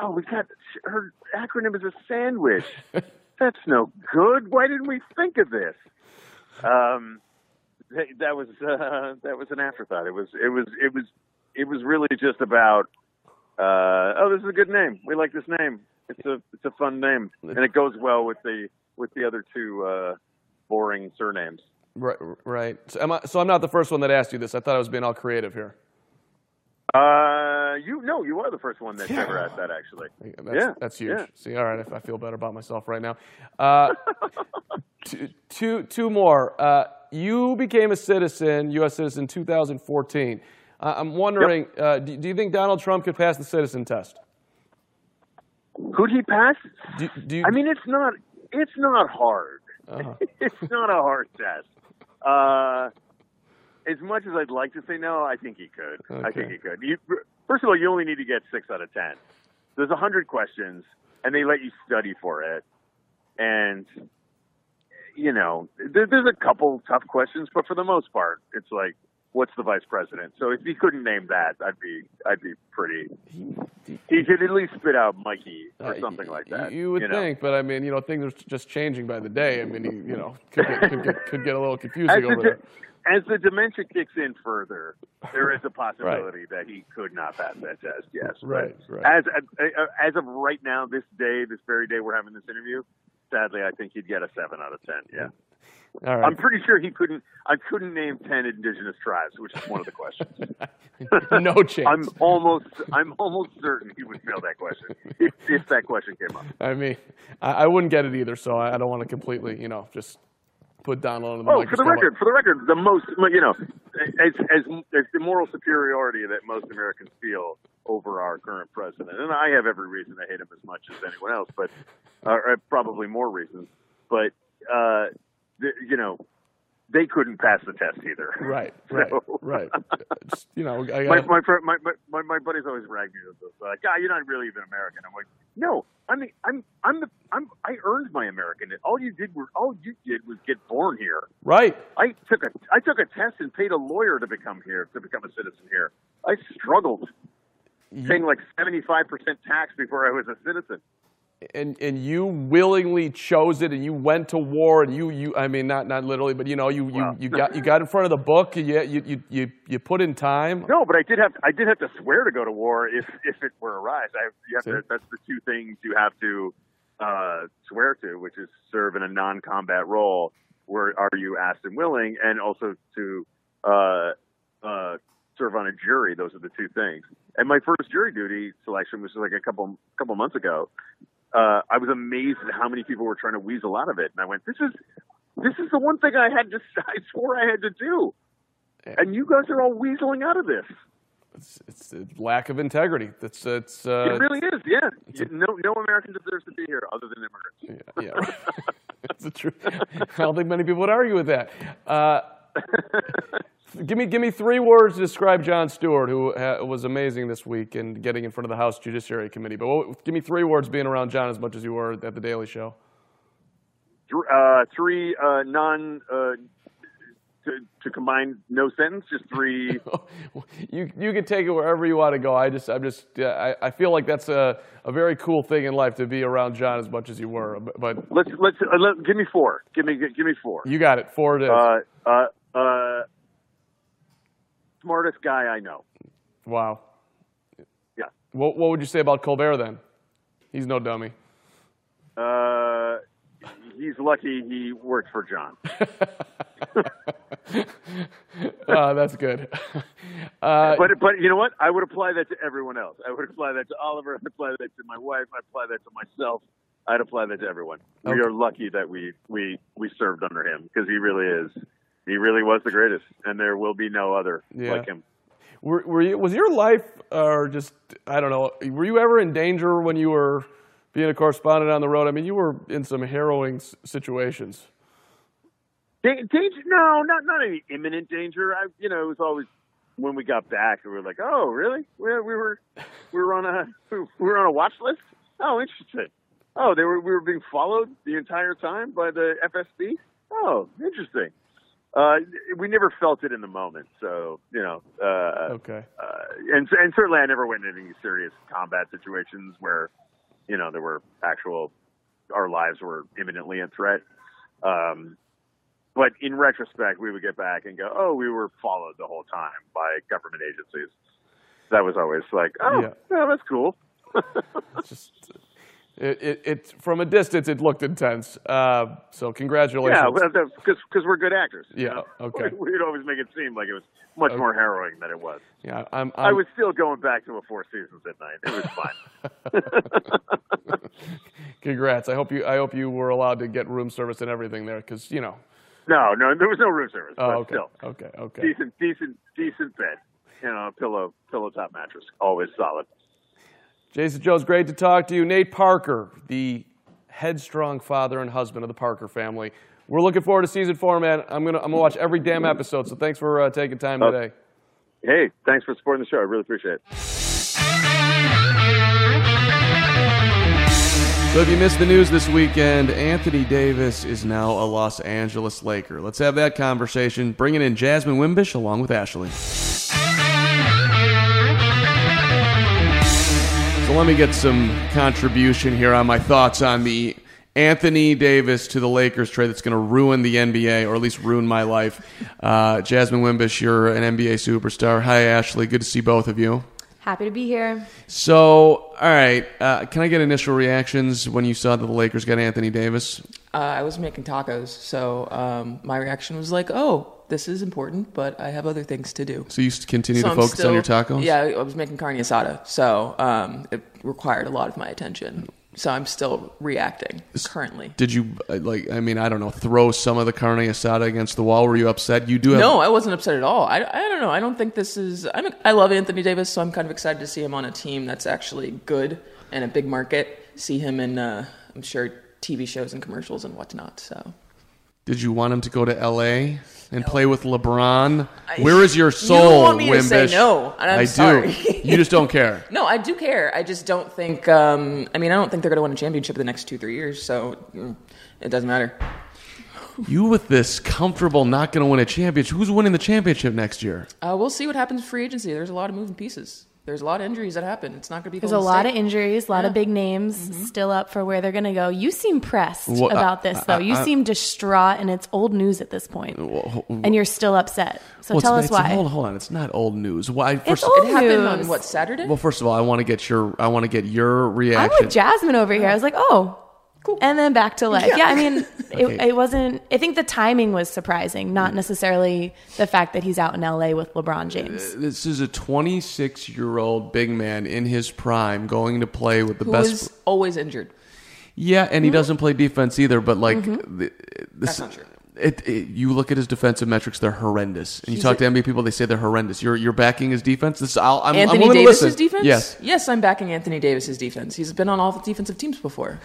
oh, we got her acronym is a sandwich. That's no good. Why didn't we think of this? Um, that, that was uh, that was an afterthought. It was it was it was it was really just about. Uh, oh, this is a good name. We like this name. It's a it's a fun name, and it goes well with the with the other two uh, boring surnames. Right, right. So, am I, so I'm not the first one that asked you this. I thought I was being all creative here. Uh, you no, you are the first one that's ever asked that. Actually, That's, Yeah, that's huge. yeah. See, all right, if I feel better about myself right now. Uh, two, two, two more. Uh, you became a citizen, U.S. citizen, 2014. Uh, I'm wondering, uh, do, do you think Donald Trump could pass the citizen test? could he pass? Do, do you, I mean, it's not. It's not hard. Uh-huh. it's not a hard test. Uh, as much as I'd like to say no, I think he could. I think he could. You, first of all, you only need to get six out of ten. There's a hundred questions, and they let you study for it. And you know, there, there's a couple tough questions, but for the most part, it's like, what's the vice president? So if he couldn't name that, I'd be, I'd be pretty. He could at least spit out Mikey or Uh, something like that. You would know? think, but I mean, you know, things are just changing by the day. I mean, you, you know, could get, could get, could get a little confusing the, over there. As the dementia kicks in further, there is a possibility that he could not pass that test. Yes, Right, right. As uh, as of right now, this day, this very day we're having this interview, sadly, I think he'd get a seven out of ten. Yeah, All right. I'm pretty sure he couldn't. I couldn't name ten indigenous tribes, which is one of the questions. no chance. I'm almost, I'm almost certain he would fail that question if, if that question came up. I mean, I, I wouldn't get it either, so I, I don't want to completely, you know, just put under the Oh, for the record, for the record, the most, you know, as, as, as the moral superiority that most Americans feel over our current president, and I have every reason to hate him as much as anyone else, but uh, uh, probably more reasons. But uh, the, you know, they couldn't pass the test either. Right, right, So- right. You know, I My my, fr- my my my buddies always rag me with this. Like, ah, you're not really even American. I'm like, no, I mean, I'm I'm the I'm I earned my American. All you did was all you did was get born here. right. I took a I took a test and paid a lawyer to become here to become a citizen here. I struggled paying like seventy five percent tax before I was a citizen. And and you willingly chose it, and you went to war, and you you I mean, not not literally, but you know, you you, Wow. you got you got in front of the book, and you you you you, you put in time. No, but I did have I did have to swear to go to war if if it were a rise. I you have to, that's the two things you have to uh, swear to, which is serve in a non combat role. Where are you asked and willing, and also to uh, uh, serve on a jury. Those are the two things. And my first jury duty selection was like a couple couple months ago. Uh, I was amazed at how many people were trying to weasel out of it, and I went, "This is this is the one thing I had to I swore I had to do." Yeah. And you guys are all weaseling out of this. It's, it's a lack of integrity. That's it's uh, It really is, yeah. no, no American deserves to be here other than immigrants. yeah, yeah. that's the truth. I don't think many people would argue with that. Uh, give me give me three words to describe Jon Stewart, who uh, was amazing this week and getting in front of the House Judiciary Committee. But what, give me three words being around Jon as much as you were at the Daily Show. Uh, three uh, non uh, to, to combine no sentence, just three. you you can take it wherever you want to go. I just I'm just uh, I, I feel like that's a, a very cool thing in life to be around Jon as much as you were. But, let's let's uh, let, give me four. Give me give me four. you got it. Four it is. Smartest guy I know. wow. Yeah. What what would you say about Colbert then? He's no dummy. Uh, he's lucky he worked for Jon. Uh, that's good. Uh, But but you know what? I would apply that to everyone else. I would apply that to Oliver. I'd apply that to my wife. I'd apply that to myself. I'd apply that to everyone. We are lucky that we we we served under him because he really is. He really was the greatest, and there will be no other Yeah. like him. were, were you, was your life, or just I don't know, were you ever in danger when you were being a correspondent on the road? I mean, you were in some harrowing s- situations. Danger? No, not not any imminent danger. I, you know, it was always when we got back, we were like, oh, really? We, we were we were on a we were on a watch list. Oh, interesting. Oh, they were we were being followed the entire time by the FSB. Oh, interesting. Uh, we never felt it in the moment, so you know. Uh, Okay. uh, and and certainly, I never went into any serious combat situations where, you know, there were actual our lives were imminently in threat. Um, but in retrospect, we would get back and go, "Oh, we were followed the whole time by government agencies." That was always like, "Oh, Yeah. yeah, that's cool." Just It, it, it from a distance, it looked intense. Uh, so congratulations. Yeah, because we're good actors. you Yeah, know? okay. We'd always make it seem like it was much more harrowing than it was. Yeah, I'm, i I'm, was still going back to a Four Seasons at night. It was fine. congrats. I hope you. I hope you were allowed to get room service and everything there, because you know. no, no, there was no room service, Oh, okay. still Okay. Okay. decent, decent, decent bed. You know, pillow, pillow top mattress, always solid. Jason Jones, great to talk to you. Nate Parker, the headstrong father and husband of the Parker family. We're looking forward to season four, man. I'm gonna I'm gonna watch every damn episode. So thanks for uh, taking time Oh. today. Hey, thanks for supporting the show. I really appreciate it. So if you missed the news this weekend, Anthony Davis is now a Los Angeles Laker. Let's have that conversation. Bringing in Jasmine Wimbish along with Ashley. So let me get some contribution here on my thoughts on the Anthony Davis to the Lakers trade that's going to ruin the NBA, or at least ruin my life. Uh, Jasmine Wimbish, you're an NBA superstar. Hi, Ashley. Good to see both of you. Happy to be here. So, all right, uh, can I get initial reactions when you saw that the Lakers got Anthony Davis? Uh, I was making tacos, so um, my reaction was like, "Oh, this is important, but I have other things to do." So you continue So to I'm focus on your tacos? Yeah, I was making carne asada, so um, it required a lot of my attention. So I'm still reacting currently. Did you uh, like? I mean, I don't know. Throw some of the carne asada against the wall. Were you upset? You do have No, I wasn't upset at all. I, I don't know. I don't think this is. I'm, I love Anthony Davis, so I'm kind of excited to see him on a team that's actually good and a big market. See him in, uh, I'm sure, TV shows and commercials and whatnot. So Did you want him to go to L.A. and play with LeBron? Where is your You soul, want me to say Wimbish? no, I sorry. do. you just don't care. No, I do care. I just don't think. Um, I mean, I don't think they're going to win a championship in the next two, three years. So it doesn't matter. You with this comfortable not going to win a championship. Who's winning the championship next year? Uh, we'll see what happens with free agency. There's a lot of moving pieces. There's a lot of injuries that happen. It's not going to be. There's a Golden lot of injuries, a lot of big names mm-hmm. still up for where they're going to go. You seem pressed Well, I- about this, though. You I- I- seem distraught, and it's old news at this point. and you're still upset. So Well, tell us why. Hold, hold on. It's not old news. Why? It's First, old It happened news. on what Saturday? well, first of all, I want to get your. I want to get your reaction. I'm with Jasmine over here. I was like, oh, Cool. And then back to life. Yeah, I mean, Okay. it, it wasn't. I think the timing was surprising, not mm. necessarily the fact that he's out in LA with LeBron uh, James. This is a 26 year old big man in his prime going to play with the Who best. is always injured. yeah, and he mm-hmm. doesn't play defense either. But like, Mm-hmm. the, this, That's not true. It, it, you look at his defensive metrics; they're horrendous. And you He's talk a- to NBA people; they say they're horrendous. You're you're backing his defense. This, I'll, I'm, I'm Anthony willing Davis's defense? Yes, Yes, I'm backing Anthony Davis's defense. He's been on all the defensive teams before.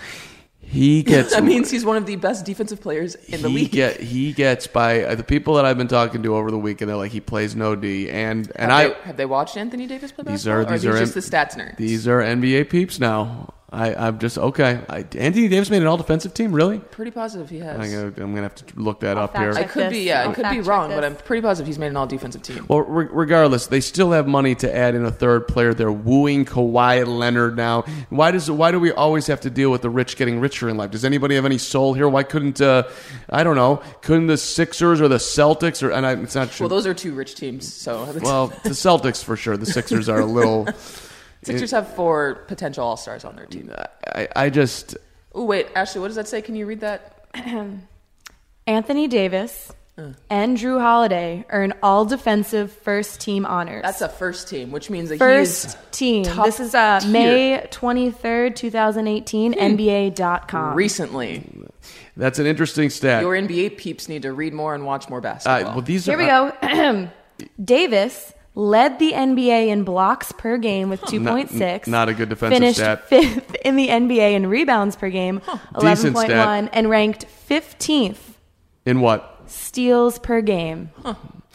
He gets. That means he's one of the best defensive players in the he league. get he gets by uh, the people that I've been talking to over the weekend. They're like he plays no D, and and have, I they, have they watched Anthony Davis play These basketball? are- these or are are these M- just the stats nerds? these are NBA peeps now. I, I'm just okay. I, Anthony Davis made an all defensive team, really? Pretty positive he has. I'm gonna, I'm gonna have to look that I'll up here. I could this. be, yeah, I'll I could be wrong, this. but I'm pretty positive he's made an all-defensive team. Well, re- regardless, they still have money to add in a third player. They're wooing Kawhi Leonard now. Why does why do we always have to deal with the rich getting richer in life? Does anybody have any soul here? Why couldn't uh, I don't know? Couldn't the Sixers or the Celtics or and I, it's not true. Well, those are two rich teams, so well, the Celtics for sure. The Sixers are a little. Sixers have four potential all-stars on their team. I, I just Oh wait, Ashley, what does that say? Can you read that? Anthony Davis and Jrue Holiday earn all defensive first team honors. That's a first team, which means that first he is team. top This is uh, tier. May 23rd, 2018, NBA.com. recently. that's an interesting stat. Your NBA peeps need to read more and watch more Uh, basketball. well, these Here are, we go. Davis led the NBA in blocks per game with 2.6. not a good defensive finished stat. fifth in the NBA in rebounds per game, Decent 11.1, and ranked 15th in what? steals per game.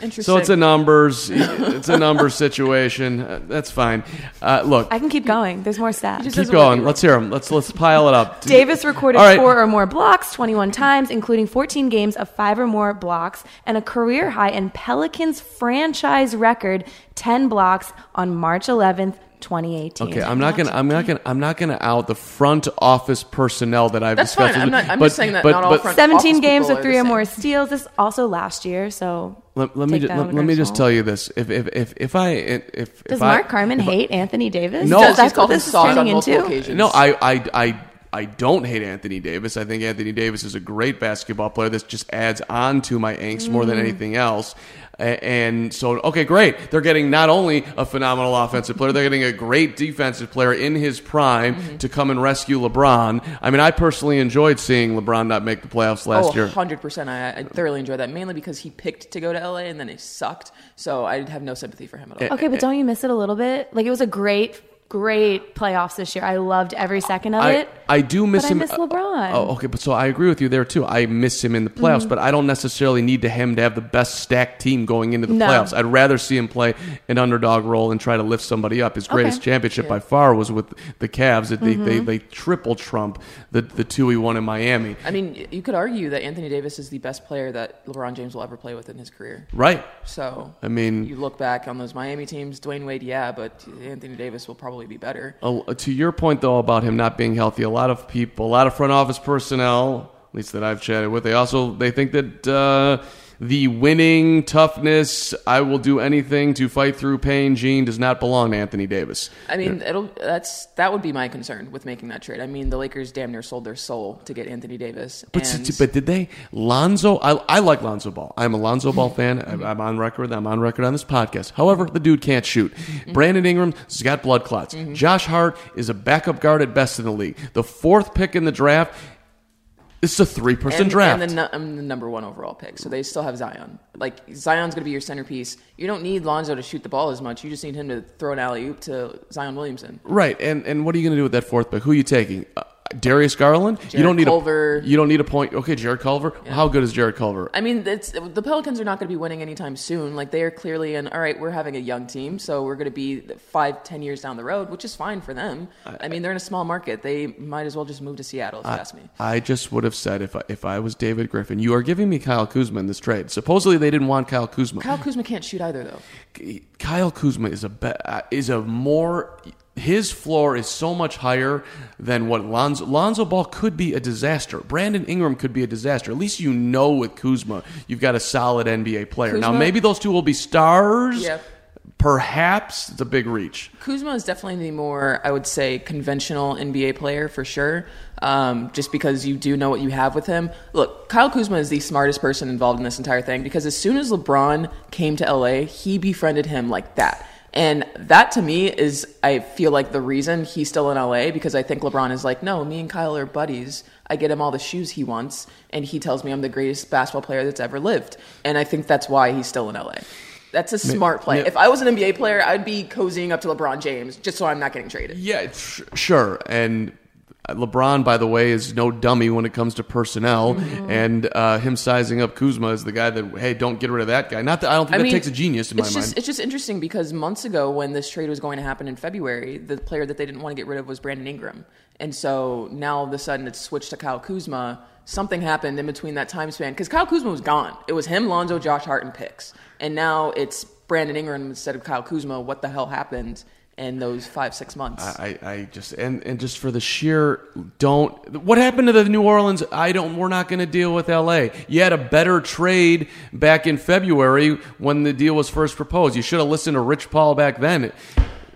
Interesting. So it's a numbers. it's a numbers situation. Uh, that's fine. Uh, look, I can keep going. There's more stats. keep going. Let's hear them. Let's let's pile it up. Davis recorded All right. four or more blocks 21 times, including 14 games of five or more blocks, and a career high and Pelicans franchise record 10 blocks on March 11th, 2018. Okay, I'm not gonna. I'm not gonna. I'm not gonna out the front office personnel that I've That's discussed. fine. I'm with- not- I'm but- just saying that but- not all but- front- 17 games with three or more steals. This also last year, so Let, let me just, let, let me just tell you this. If if if, if I if Does if Mark I, Carman hate Anthony Davis? No. Does He's that's what called him this is soft on turning multiple into. occasions. No, I I I I don't hate Anthony Davis. I think Anthony Davis is a great basketball player. This just adds on to my angst more than mm. anything else. And so, okay, great. They're getting not only a phenomenal offensive player, they're getting a great defensive player in his prime mm-hmm. to come and rescue LeBron. I mean, I personally enjoyed seeing LeBron not make the playoffs last oh, year. 100%. I, I thoroughly enjoyed that, mainly because he picked to go to LA and then it sucked. So I have no sympathy for him at all. Okay, but don't you miss it a little bit? Like it was a great, great playoffs this year. I loved every second of I, it. I do miss but I miss LeBron. Oh, okay, but so I agree with you there too. I miss him in the playoffs, Mm-hmm. but I don't necessarily need to him to have the best stacked team going into the No. playoffs. I'd rather see him play an underdog role and try to lift somebody up. His greatest Okay. championship by far was with the Cavs. That they, Mm-hmm. they they triple trump the the two he won in Miami. I mean, you could argue that Anthony Davis is the best player that LeBron James will ever play with in his career. Right. So I mean, you look back on those Miami teams, Dwyane Wade, yeah, but Anthony Davis will probably be better. a- to your point though about him not being healthy, a lot of people, a lot of front office personnel, at least that I've chatted with, they also they think that uh, the winning toughness, I will do anything to fight through pain gene does not belong to Anthony Davis. I mean, it'll that's that would be my concern with making that trade. I mean, the Lakers damn near sold their soul to get Anthony Davis. But, and but did they Lonzo? I, I like Lonzo Ball. I'm a Lonzo Ball fan. I'm, I'm on record. I'm on record on this podcast. However, the dude can't shoot. Mm-hmm. Brandon Ingram has got blood clots. Mm-hmm. Josh Hart is a backup guard at best in the league. The fourth pick in the draft. This is a three person draft. and the, I'm the number one overall pick, so they still have Zion. Like Zion's going to be your centerpiece. You don't need Lonzo to shoot the ball as much. You just need him to throw an alley oop to Zion Williamson. Right, and and what are you going to do with that fourth pick? Who are you taking? Uh, Darius Garland. you don't need Culver. a you don't need a point. Okay, Jarrett Culver. How good is Jarrett Culver? I mean, it's, the Pelicans are not going to be winning anytime soon. Like they are clearly in. All right, we're having a young team, so we're going to be five, ten years down the road, which is fine for them. I, mean, they're in a small market. They might as well just move to Seattle, if you ask me. I just would have said if I, if I was David Griffin, you are giving me Kyle Kuzma in this trade. Supposedly they didn't want Kyle Kuzma. Kyle Kuzma can't shoot either, though. Kyle Kuzma is a be- is a more his floor is so much higher than what Lonzo Lonzo Ball could be a disaster. Brandon Ingram could be a disaster. At least you know with Kuzma, you've got a solid NBA player. now maybe those two will be stars. Yeah. Perhaps it's a big reach. Kuzma is definitely the more, I would say, conventional NBA player for sure. Um, just because you do know what you have with him. Look, Kyle Kuzma is the smartest person involved in this entire thing because as soon as LeBron came to LA, he befriended him like that. And that to me is, I feel like the reason he's still in LA because I think LeBron is like, no, me and Kyle are buddies. I get him all the shoes he wants, and he tells me I'm the greatest basketball player that's ever lived. And I think that's why he's still in LA. That's a smart play. yeah. If I was an NBA player, I'd be cozying up to LeBron James just so I'm not getting traded. Yeah, sure. And LeBron, by the way, is no dummy when it comes to personnel. Mm-hmm. And uh, him sizing up Kuzma is the guy that, hey, don't get rid of that guy. Not that I don't think that takes a genius in my it's mind. It's just interesting because months ago, when this trade was going to happen in February, the player that they didn't want to get rid of was Brandon Ingram. And so now all of a sudden it's switched to Kyle Kuzma. Something happened in between that time span because Kyle Kuzma was gone. It was him, Lonzo, Josh Hart, and picks. And now it's Brandon Ingram instead of Kyle Kuzma. What the hell happened in those five, six months? I, I just and and just for the sheer don't what happened to the New Orleans I don't we're not going to deal with LA. You had a better trade back in February when the deal was first proposed. You should have listened to Rich Paul back then.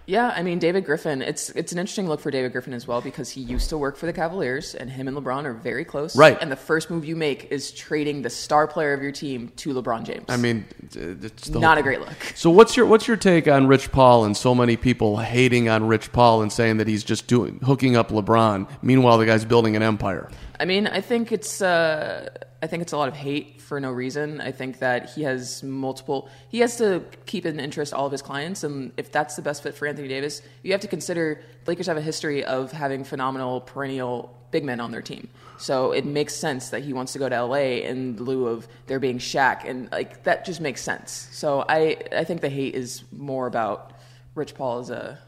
Yeah, I mean David Griffin. It's it's an interesting look for David Griffin as well because he used to work for the Cavaliers, and him and LeBron are very close. Right. And the first move you make is trading the star player of your team to LeBron James. I mean, it's not a great look. So what's your what's your take on Rich Paul and so many people hating on Rich Paul and saying that he's just doing hooking up LeBron? Meanwhile, the guy's building an empire. I mean, I think it's uh, I think it's a lot of hate for no reason. I think that he has multiple. He has to keep in interest all of his clients, and if that's the best fit for Anthony Davis, you have to consider the Lakers have a history of having phenomenal perennial big men on their team. So it makes sense that he wants to go to LA in lieu of there being Shaq, and like that just makes sense. So I I think the hate is more about Rich Paul as a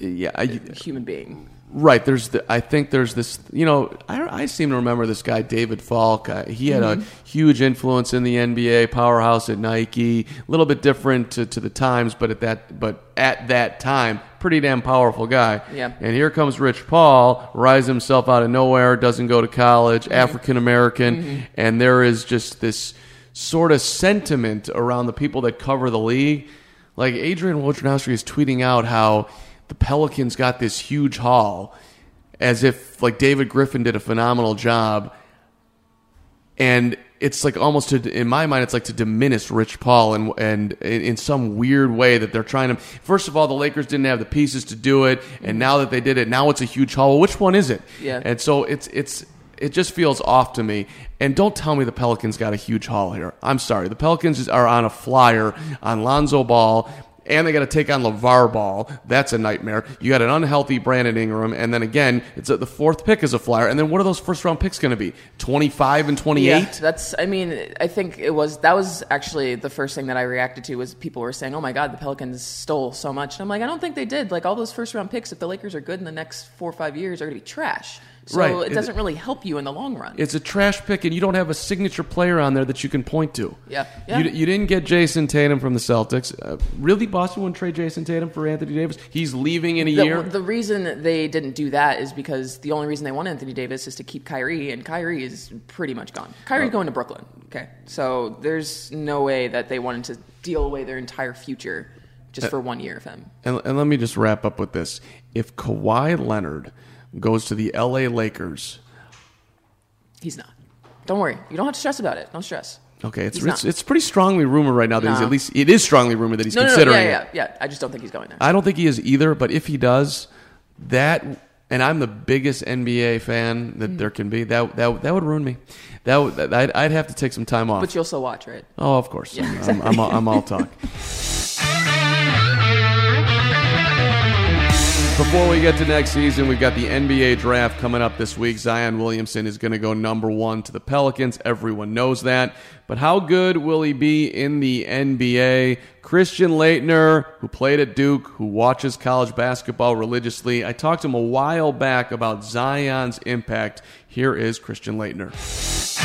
Yeah, I, human being. Right. There's the, I think there's this, you know, I, I seem to remember this guy, David Falk. Uh, he had Mm-hmm. a huge influence in the NBA, powerhouse at Nike, a little bit different to, to the times, but at that, but at that time, pretty damn powerful guy. Yeah. And here comes Rich Paul, rise himself out of nowhere, doesn't go to college, Mm-hmm. African American, and there is just this sort of sentiment around the people that cover the league. Like Adrian Wojnarowski is tweeting out how the Pelicans got this huge haul, as if like David Griffin did a phenomenal job, and it's like almost to in my mind it's like to diminish Rich Paul and and in some weird way that they're trying to. First of all, the Lakers didn't have the pieces to do it, and mm-hmm. now that they did it, now it's a huge haul. Which one is it? Yeah. And so it's it's it just feels off to me. And don't tell me the Pelicans got a huge haul here. I'm sorry. The Pelicans are on a flyer on Lonzo Ball and they got to take on LaVar Ball. That's a nightmare. You got an unhealthy Brandon Ingram, and then again, it's a, the fourth pick is a flyer. And then what are those first round picks going to be? Twenty five and twenty eight. Yeah, that's. I mean, I think it was that was actually the first thing that I reacted to was people were saying, "Oh my God, the Pelicans stole so much." And I'm like, I don't think they did. Like all those first round picks, if the Lakers are good in the next four or five years, are going to be trash. So Right. it doesn't really help you in the long run. It's a trash pick, and you don't have a signature player on there that you can point to. Yeah, yeah. You, you didn't get Jayson Tatum from the Celtics. Uh, really, Boston wouldn't trade Jayson Tatum for Anthony Davis? He's leaving in a the, year. the reason they didn't do that is because the only reason they want Anthony Davis is to keep Kyrie, and Kyrie is pretty much gone. Kyrie's going to Brooklyn. Okay, so there's no way that they wanted to deal away their entire future just Uh, for one year of him. And, and let me just wrap up with this: If Kawhi Leonard goes to the L.A. Lakers, He's not. Don't worry. You don't have to stress about it. Don't stress. okay, it's He's it's, not. it's pretty strongly rumored right now that he's at least it is strongly rumored that he's No, no, no. considering Yeah, it. yeah, yeah. I just don't think he's going there. I don't think he is either, but if he does, that and I'm the biggest NBA fan that hmm. there can be. That that that would ruin me. That, would, that I'd, I'd have to take some time off. but you'll still watch, right? oh, of course. I'm, I'm, all, I'm all talk. Before we get to next season, we've got the NBA draft coming up this week. Zion Williamson is going to go number one to the Pelicans. Everyone knows that. But how good will he be in the NBA? Christian Laettner, who played at Duke, who watches college basketball religiously, I talked to him a while back about Zion's impact. Here is Christian Laettner.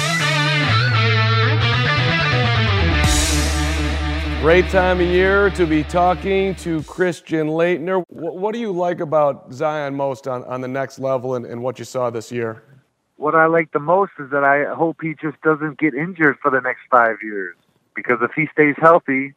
Great time of year to be talking to Christian Laettner. What, do you like about Zion most on, on the next level and, and what you saw this year? what I like the most is that I hope he just doesn't get injured for the next five years. Because if he stays healthy,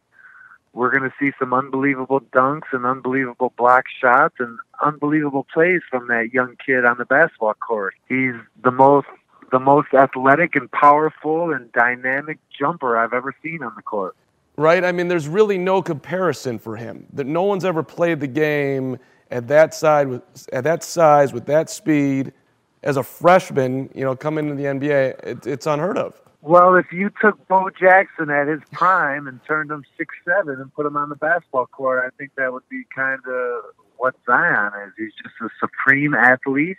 we're going to see some unbelievable dunks and unbelievable block shots and unbelievable plays from that young kid on the basketball court. He's the most the most athletic and powerful and dynamic jumper I've ever seen on the court. Right? I mean, there's really no comparison for him. That no one's ever played the game at that side at that size with that speed as a freshman. You know, coming into the NBA, it, it's unheard of. Well, if you took Bo Jackson at his prime and turned him six seven and put him on the basketball court, I think that would be kind of what Zion is. He's just a supreme athlete.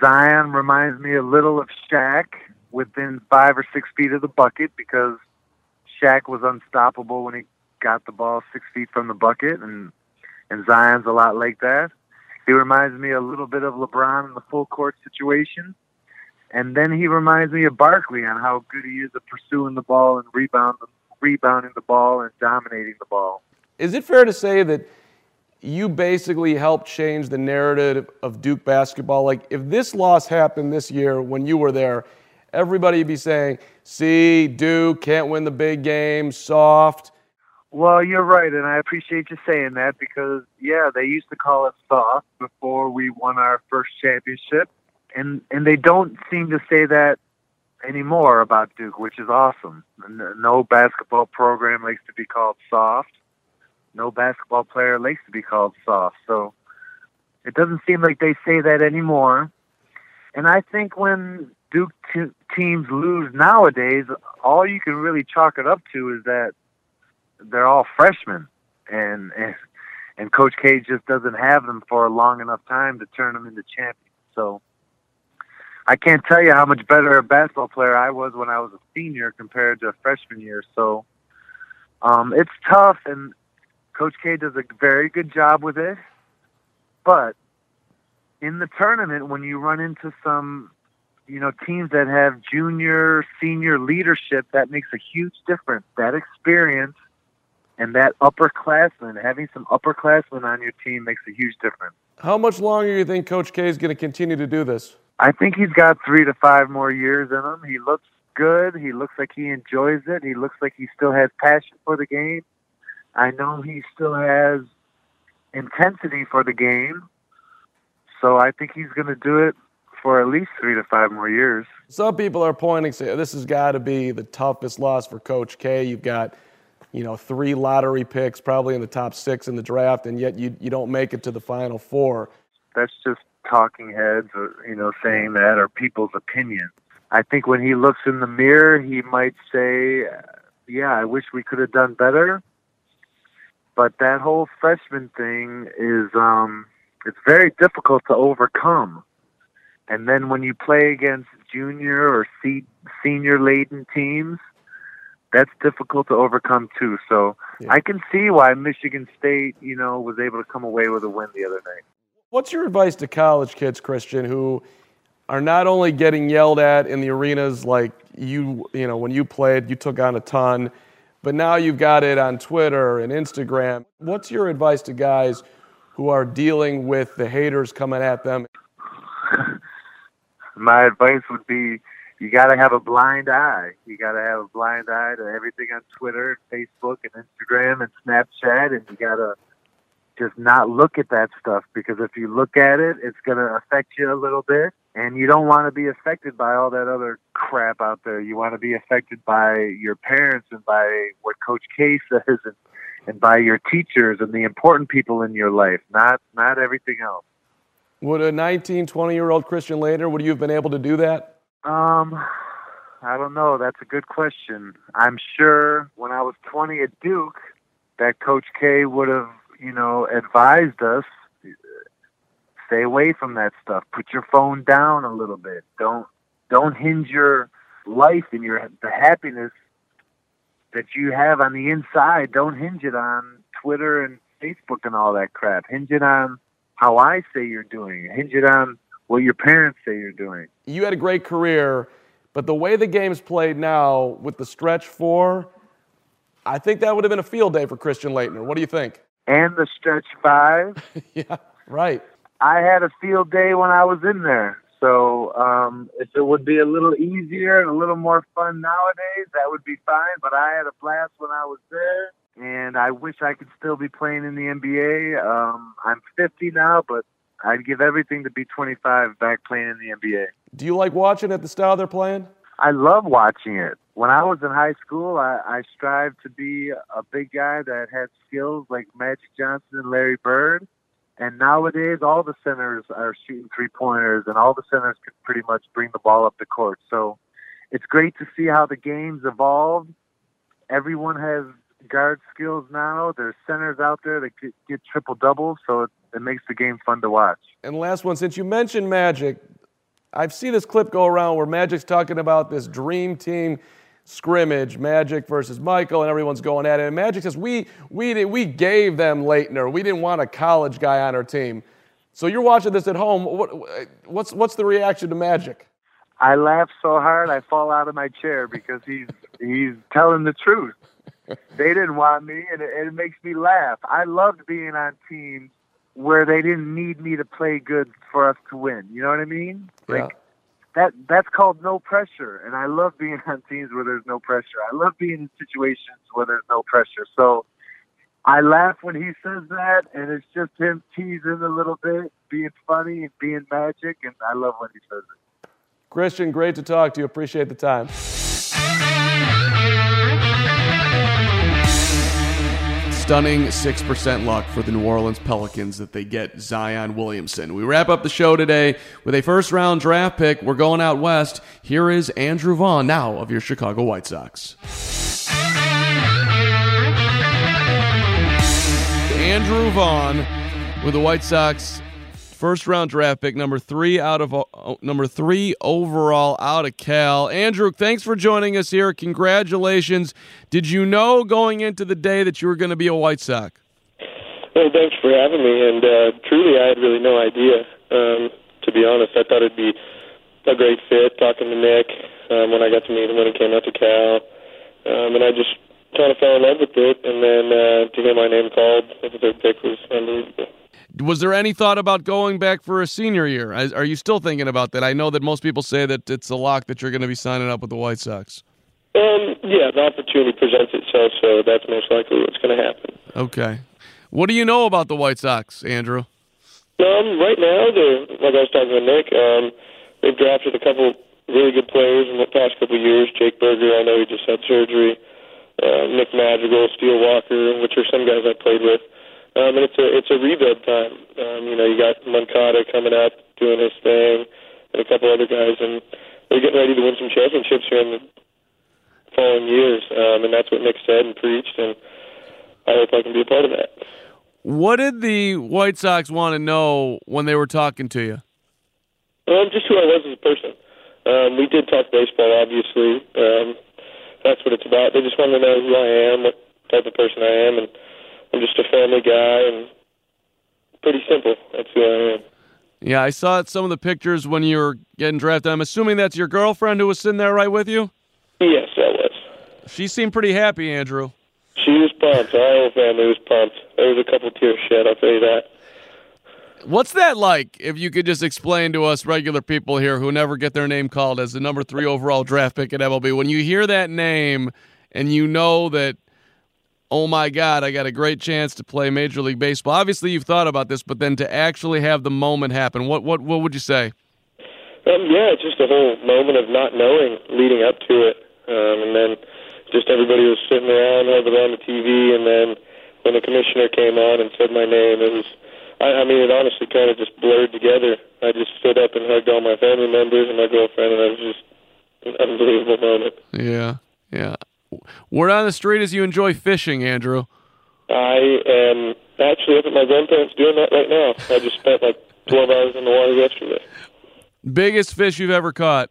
Zion reminds me a little of Shaq within five or six feet of the bucket because Shaq was unstoppable when he got the ball six feet from the bucket, and and Zion's a lot like that. He reminds me a little bit of LeBron in the full court situation. And then he reminds me of Barkley on how good he is at pursuing the ball and rebound, rebounding the ball and dominating the ball. Is it fair to say that you basically helped change the narrative of Duke basketball? Like, if this loss happened this year when you were there, everybody would be saying, see, Duke can't win the big game, soft. Well, you're right, and I appreciate you saying that because, yeah, they used to call it soft before we won our first championship, and and they don't seem to say that anymore about Duke, which is awesome. No basketball program likes to be called soft. No basketball player likes to be called soft. So it doesn't seem like they say that anymore. And I think when Duke t- teams lose nowadays, all you can really chalk it up to is that they're all freshmen, and and, and Coach K just doesn't have them for a long enough time to turn them into champions. So I can't tell you how much better a basketball player I was when I was a senior compared to a freshman year. So um, it's tough, and Coach K does a very good job with it. But in the tournament, when you run into some you know, teams that have junior, senior leadership, that makes a huge difference. That experience and that upperclassmen, having some upperclassmen on your team makes a huge difference. How much longer do you think Coach K is going to continue to do this? I think he's got three to five more years in him. He looks good. He looks like he enjoys it. He looks like he still has passion for the game. I know he still has intensity for the game. So I think he's going to do it for at least three to five more years. Some people are pointing, say this has got to be the toughest loss for Coach K. You've got, you know, three lottery picks, probably in the top six in the draft, and yet you you don't make it to the final four. That's just talking heads, or, you know, saying that, or people's opinions. I think when he looks in the mirror, he might say, "Yeah, I wish we could have done better." But that whole freshman thing is um, it's very difficult to overcome. And then when you play against junior or se- senior laden teams, that's difficult to overcome too. So Yeah. I can see why Michigan State, you know, was able to come away with a win the other night. What's your advice to college kids, Christian, who are not only getting yelled at in the arenas like you, you know, when you played, you took on a ton, but now you've got it on Twitter and Instagram. What's your advice to guys who are dealing with the haters coming at them? My advice would be you got to have a blind eye. You got to have a blind eye to everything on Twitter, and Facebook, and Instagram, and Snapchat, and you got to just not look at that stuff because if you look at it, it's going to affect you a little bit. And you don't want to be affected by all that other crap out there. You want to be affected by your parents and by what Coach K says and, and by your teachers and the important people in your life, not not everything else. Would a 19, 20 year old Christian Laettner, would you have been able to do that? Um, I don't know. That's a good question. I'm sure when I was 20 at Duke, that Coach K would have, you know, advised us stay away from that stuff. Put your phone down a little bit. Don't don't hinge your life and your the happiness that you have on the inside. Don't hinge it on Twitter and Facebook and all that crap. Hinge it on how I say you're doing. Hinge it on what your parents say you're doing. You had a great career, but the way the game's played now with the stretch four, I think that would have been a field day for Christian Laettner. What do you think? And the stretch five. yeah, right. I had a field day when I was in there. So um, if it would be a little easier and a little more fun nowadays, that would be fine. But I had a blast when I was there, and I wish I could still be playing in the NBA. Um, I'm 50 now, but I'd give everything to be 25 back playing in the NBA. Do you like watching it the style they're playing? I love watching it. When I was in high school, I, I strived to be a big guy that had skills like Magic Johnson and Larry Bird. And nowadays, all the centers are shooting three pointers, and all the centers can pretty much bring the ball up the court. So it's great to see how the game's evolved. Everyone has guard skills now. There's centers out there that get, get triple doubles, so it, it makes the game fun to watch. And last one, since you mentioned Magic, I've seen this clip go around where Magic's talking about this dream team scrimmage, Magic versus Michael, and everyone's going at it. And Magic says, we, we, did, we gave them Laettner. We didn't want a college guy on our team. So you're watching this at home. What, what's, what's the reaction to Magic? I laugh so hard I fall out of my chair because he's he's telling the truth. They didn't want me, and it, it makes me laugh. I loved being on teams where they didn't need me to play good for us to win. You know what I mean? Like Yeah. that that's called no pressure, and I love being on teams where there's no pressure. I love being in situations where there's no pressure. So I laugh when he says that, and it's just him teasing a little bit, being funny and being magic, and I love when he says it. Christian, great to talk to you. Appreciate the time. Stunning 6% luck for the New Orleans Pelicans that they get Zion Williamson. We wrap up the show today with a first round draft pick. We're going out west. Here is Andrew Vaughn, now of your Chicago White Sox. Andrew Vaughn with the White Sox first round draft pick number 3 out of uh, number 3 overall out of Cal. Andrew, thanks for joining us here. Congratulations. Did you know going into the day that you were going to be a White Sox? Well, thanks for having me. And uh, truly, I had really no idea. Um, to be honest, I thought it'd be a great fit. Talking to Nick um, when I got to meet him when he came out to Cal, um, and I just kind of fell in love with it. And then uh, to hear my name called as the third pick was unbelievable. Was there any thought about going back for a senior year? Are you still thinking about that? I know that most people say that it's a lock that you're going to be signing up with the White Sox. Um, yeah, the opportunity presents itself, so that's most likely what's going to happen. Okay. What do you know about the White Sox, Andrew? Um, right now, they're like I was talking to Nick. Um, they've drafted a couple really good players in the past couple of years. Jake Burger, I know he just had surgery. Uh, Nick Madrigal, Steele Walker, which are some guys I played with. Um, and it's a it's a rebuild time. Um, you know, you got Moncada coming up doing his thing, and a couple other guys, and they're getting ready to win some championships here in the following years. Um, and that's what Nick said and preached, and I hope I can be a part of that. What did the White Sox want to know when they were talking to you? Um, just who I was as a person. Um, we did talk baseball, obviously. Um, that's what it's about. They just want to know who I am, what type of person I am, and I'm just a family guy and pretty simple. That's who I am. Yeah, I saw some of the pictures when you were getting drafted. I'm assuming that's your girlfriend who was sitting there right with you? Yes, that was. She seemed pretty happy, Andrew. She was pumped. Our whole family was pumped. There was a couple tears shed, I'll tell you that. What's that like? If you could just explain to us regular people here who never get their name called as the number three overall draft pick at MLB, when you hear that name and you know that, oh my God, I got a great chance to play Major League Baseball. Obviously, you've thought about this, but then to actually have the moment happen, what what what would you say? Um, yeah, it's just a whole moment of not knowing leading up to it, um, and then just everybody was sitting around, it on the TV, and then when the commissioner came on and said my name, it was I, I mean, it honestly kind of just blurred together. I just stood up and hugged all my family members and my girlfriend, and it was just an unbelievable moment. Yeah, yeah. Word on the street is you enjoy fishing, Andrew. I am actually up at my grandparents doing that right now. I just spent like 12 hours in the water yesterday. Biggest fish you've ever caught?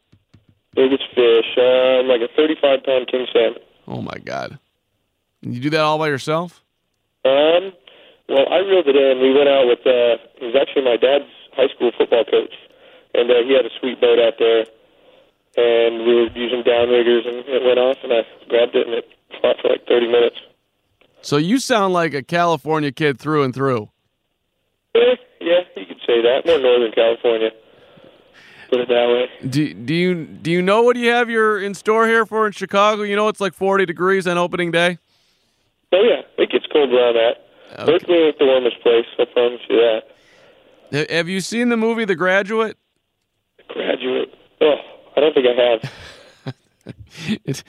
Biggest fish, um, like a 35 pound king salmon. Oh my God! You do that all by yourself? Um, well, I reeled it in. We went out with, uh, it was actually my dad's high school football coach, and uh, he had a sweet boat out there, and we were using downriggers, and it went off, and I grabbed it, and it fought for like 30 minutes. So you sound like a California kid through and through. Yeah, yeah, you could say that. More Northern California. Put it that way. Do, do you do you know what you have your in store here for in Chicago? You know it's like 40 degrees on opening day. Oh yeah, it gets cold around that. Okay. Berkeley ain't the warmest place. I promise you that. Have you seen the movie The Graduate? Graduate. Oh, I don't think I have. it,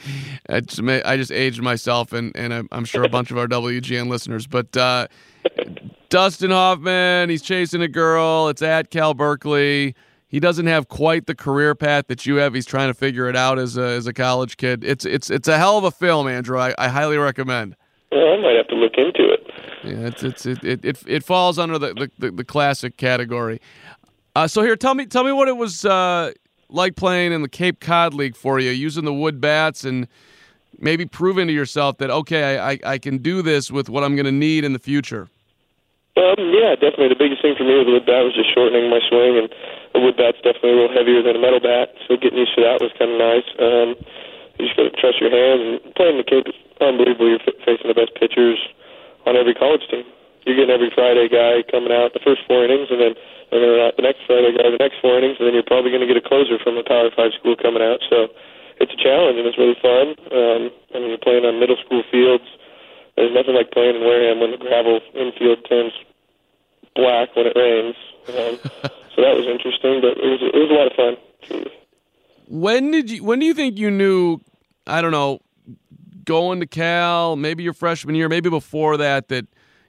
I just I just aged myself, and and I'm, I'm sure a bunch of our WGN listeners. But uh, Dustin Hoffman, he's chasing a girl. It's at Cal Berkeley. He doesn't have quite the career path that you have. He's trying to figure it out as a as a college kid. It's it's it's a hell of a film, Andrew. I, I highly recommend. Well, I might have to look into it. Yeah, it's it's it it, it, it falls under the, the, the, the classic category. Uh, so here, tell me tell me what it was uh, like playing in the Cape Cod League for you, using the wood bats and maybe proving to yourself that okay, I, I, can do this with what I'm going to need in the future. Um, yeah, definitely. The biggest thing for me with the wood bat was just shortening my swing, and the wood bat's definitely a little heavier than a metal bat, so getting used to that was kind of nice. Um, you just got to trust your hands, and playing the Cape unbelievable. You're facing the best pitchers on every college team. You're getting every Friday guy coming out the first four innings, and then and then uh, the next Friday guy the next four innings, and then you're probably going to get a closer from a Power Five school coming out. So it's a challenge, and it's really fun. Um, I mean, you're playing on middle school fields. There's nothing like playing in Wareham when the gravel infield turns black when it rains. Um, so that was interesting, but it was it was a lot of fun. Truly. When did you? When do you think you knew? I don't know. Going to Cal, maybe your freshman year, maybe before that. That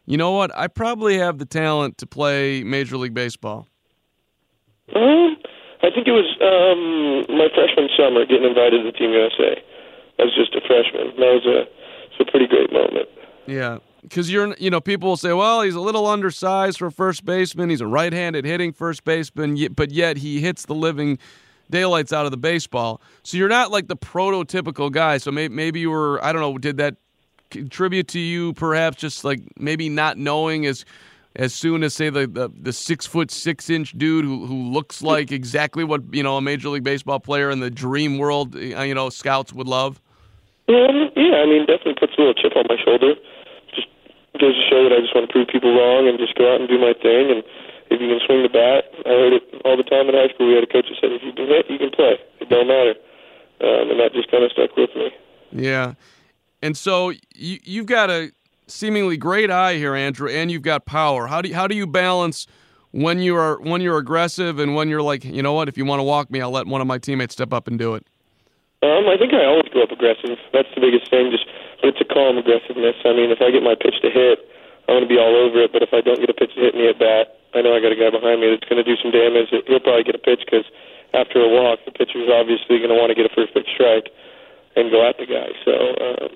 you know what? I probably have the talent to play Major League Baseball. Um, I think it was um, my freshman summer getting invited to the Team USA. I was just a freshman. That was a it's a pretty great moment. Yeah, because you're, you know, people will say, well, he's a little undersized for first baseman. He's a right-handed hitting first baseman, but yet he hits the living daylights out of the baseball. So you're not like the prototypical guy. So maybe, maybe you were, I don't know, did that contribute to you perhaps just like maybe not knowing as as soon as say the the, the six foot six inch dude who, who looks like exactly what you know a major league baseball player in the dream world you know scouts would love Um, yeah, I mean, definitely puts a little chip on my shoulder. Just goes to show that I just want to prove people wrong and just go out and do my thing. And if you can swing the bat, I heard it all the time in high school. We had a coach that said, if you can hit, you can play. It don't matter. Um, and that just kind of stuck with me. Yeah. And so you you've got a seemingly great eye here, Andrew, and you've got power. How do you, how do you balance when you are when you're aggressive and when you're like, you know what, if you want to walk me, I'll let one of my teammates step up and do it. Um, I think I always go up aggressive. That's the biggest thing. Just, but it's a calm aggressiveness. I mean, if I get my pitch to hit, I'm going to be all over it. But if I don't get a pitch to hit me at bat, I know I got a guy behind me that's going to do some damage. He'll probably get a pitch because after a walk, the pitcher's obviously going to want to get a first pitch strike and go at the guy. So um,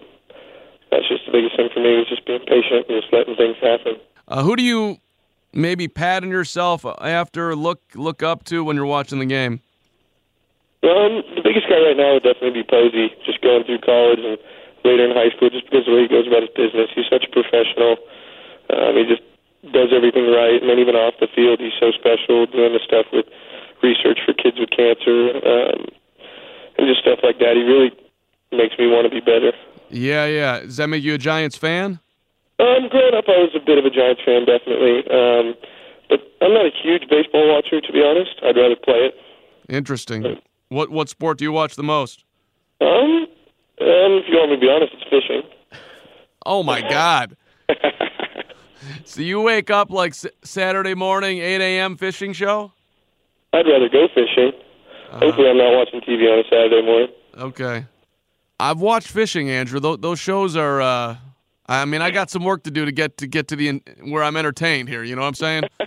that's just the biggest thing for me is just being patient and just letting things happen. Uh, who do you maybe patting yourself after look look up to when you're watching the game? Um, the biggest guy right now would definitely be Posey, just going through college and later in high school, just because of the way he goes about his business. He's such a professional. Um, he just does everything right, and then even off the field, he's so special doing the stuff with research for kids with cancer um, and just stuff like that. He really makes me want to be better. Yeah, yeah. Does that make you a Giants fan? Um, growing up, I was a bit of a Giants fan, definitely. Um, but I'm not a huge baseball watcher, to be honest. I'd rather play it. Interesting. What what sport do you watch the most? Um, um, if you want me to be honest, it's fishing. Oh my God! so you wake up like s- Saturday morning, eight a.m. fishing show? I'd rather go fishing. Hopefully, I'm not watching TV on a Saturday morning. Okay. I've watched fishing, Andrew. Those, those shows are. Uh, I mean, I got some work to do to get to get to the where I'm entertained here. You know what I'm saying?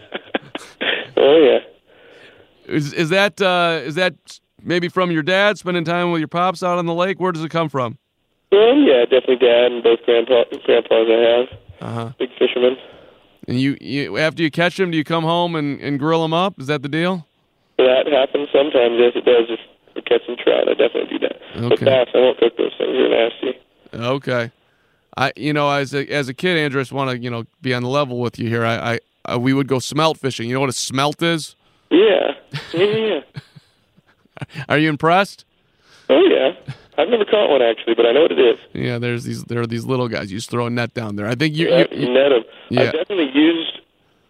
Oh yeah. Is is that uh, is that maybe from your dad spending time with your pops out on the lake? Where does it come from? Um, yeah, definitely dad and both grandpa grandpas I have. Uh huh. Big fishermen. And you, you after you catch them, do you come home and, and grill them up? Is that the deal? That happens sometimes. Yes, it does. If we're catching trout, I definitely do that. But Okay. bass, I won't cook those things. They're nasty. Okay. I you know as a as a kid, Andrew, I just want to you know be on the level with you here. I, I uh, we would go smelt fishing. You know what a smelt is? Yeah. Yeah. Are you impressed? Oh yeah. I've never caught one actually, but I know what it is. Yeah, there's these there are these little guys. You just throw a net down there. I think you. Yeah, you, you net 'em. yeah. I've definitely used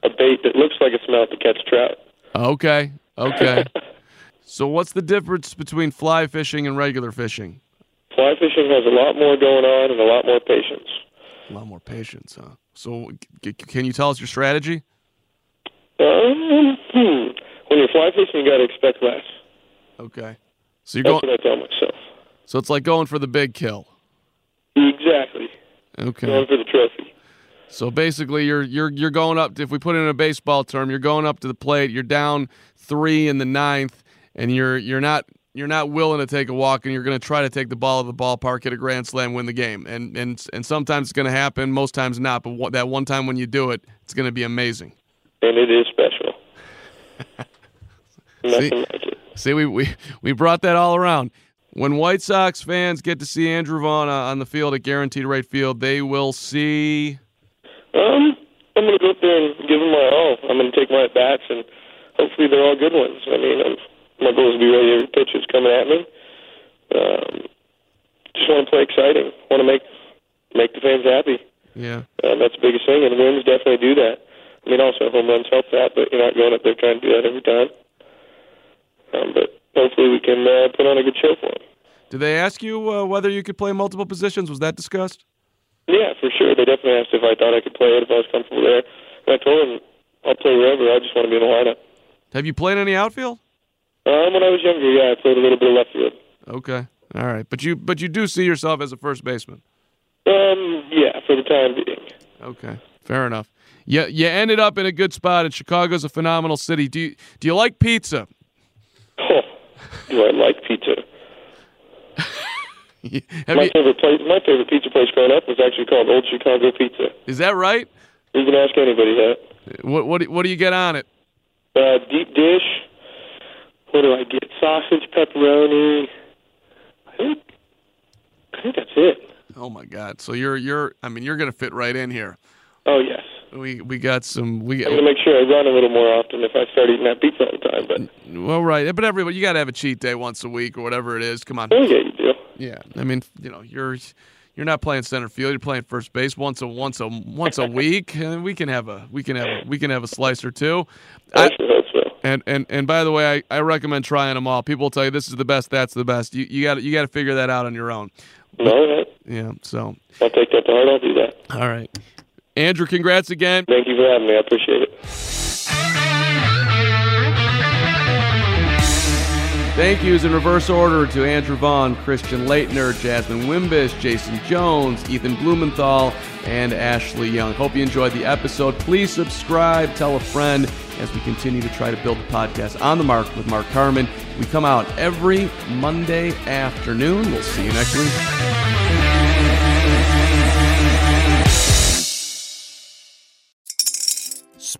a bait that looks like a smelt to catch trout. okay. Okay. so what's the difference between fly fishing and regular fishing? Fly fishing has a lot more going on and a lot more patience. A lot more patience, huh? So can you tell us your strategy? Um, hmm. When you're fly fishing, you got to expect less. Okay. So you're That's going. what I tell myself. So it's like going for the big kill. Exactly. Okay. Going for the trophy. So basically, you're you're you're going up. If we put it in a baseball term, you're going up to the plate. You're down three in the ninth, and you're you're not you're not willing to take a walk, and you're going to try to take the ball to the ballpark, hit a grand slam, win the game. And and and sometimes it's going to happen, most times not. But what, that one time when you do it, it's going to be amazing. And it is special. See? like. See, we we we brought that all around. When White Sox fans get to see Andrew Vaughn uh, on the field at Guaranteed Rate Field, they will see. Um, I'm going to go up there and give them my all. I'm going to take my at bats, and hopefully they're all good ones. I mean, I'm, my goal is to be ready every pitch that's coming at me. Um, just want to play exciting. Want to make make the fans happy. Yeah. Um, that's the biggest thing, and wins definitely do that. I mean, also home runs help that, but you're not going up there trying to do that every time. Um, but hopefully we can uh, put on a good show for them. Did they ask you uh, whether you could play multiple positions? Was that discussed? Yeah, for sure. They definitely asked if I thought I could play it, if I was comfortable there. And I told them I'll play wherever. I just want to be in the lineup. Have you played any outfield? Um, when I was younger, yeah, I played a little bit of left field. Okay. All right. But you but you do see yourself as a first baseman. Um, yeah, for the time being. Okay. Fair enough. You you ended up in a good spot and Chicago's a phenomenal city. Do you do you like pizza? Oh, do I like pizza? Have my you, favorite place, my favorite pizza place growing up was actually called Old Chicago Pizza. is that right? You can ask anybody that. What what do- what do you get on it? Uh, deep dish. What do I get? Sausage, pepperoni. I think, I think that's it. Oh my God! So you're you're I mean you're gonna fit right in here. Oh yes. We we got some we I'm gonna make sure I run a little more often if I start eating that pizza all the time. But well right, but everybody you got to have a cheat day once a week or whatever it is. Come on. oh yeah, you do. Yeah, I mean, you know, you're you're not playing center field. You're playing first base once a once a once a week, and we can have a we can have a, we can have a slice or two. I I, sure hope so. And and and by the way, I, I recommend trying them all. People will tell you this is the best, that's the best. You you got you got to figure that out on your own. No, all right. Yeah. So I'll take that to heart. I'll do that. all right, Andrew, congrats again. Thank you for having me. I appreciate it. Thank yous in reverse order to Andrew Vaughn, Christian Laettner, Jasmine Wimbish, Jason Jones, Ethan Blumenthal, and Ashley Young. Hope you enjoyed the episode. Please subscribe, tell a friend as we continue to try to build the podcast on the mark with Mark Carman. We come out every Monday afternoon. We'll see you next week.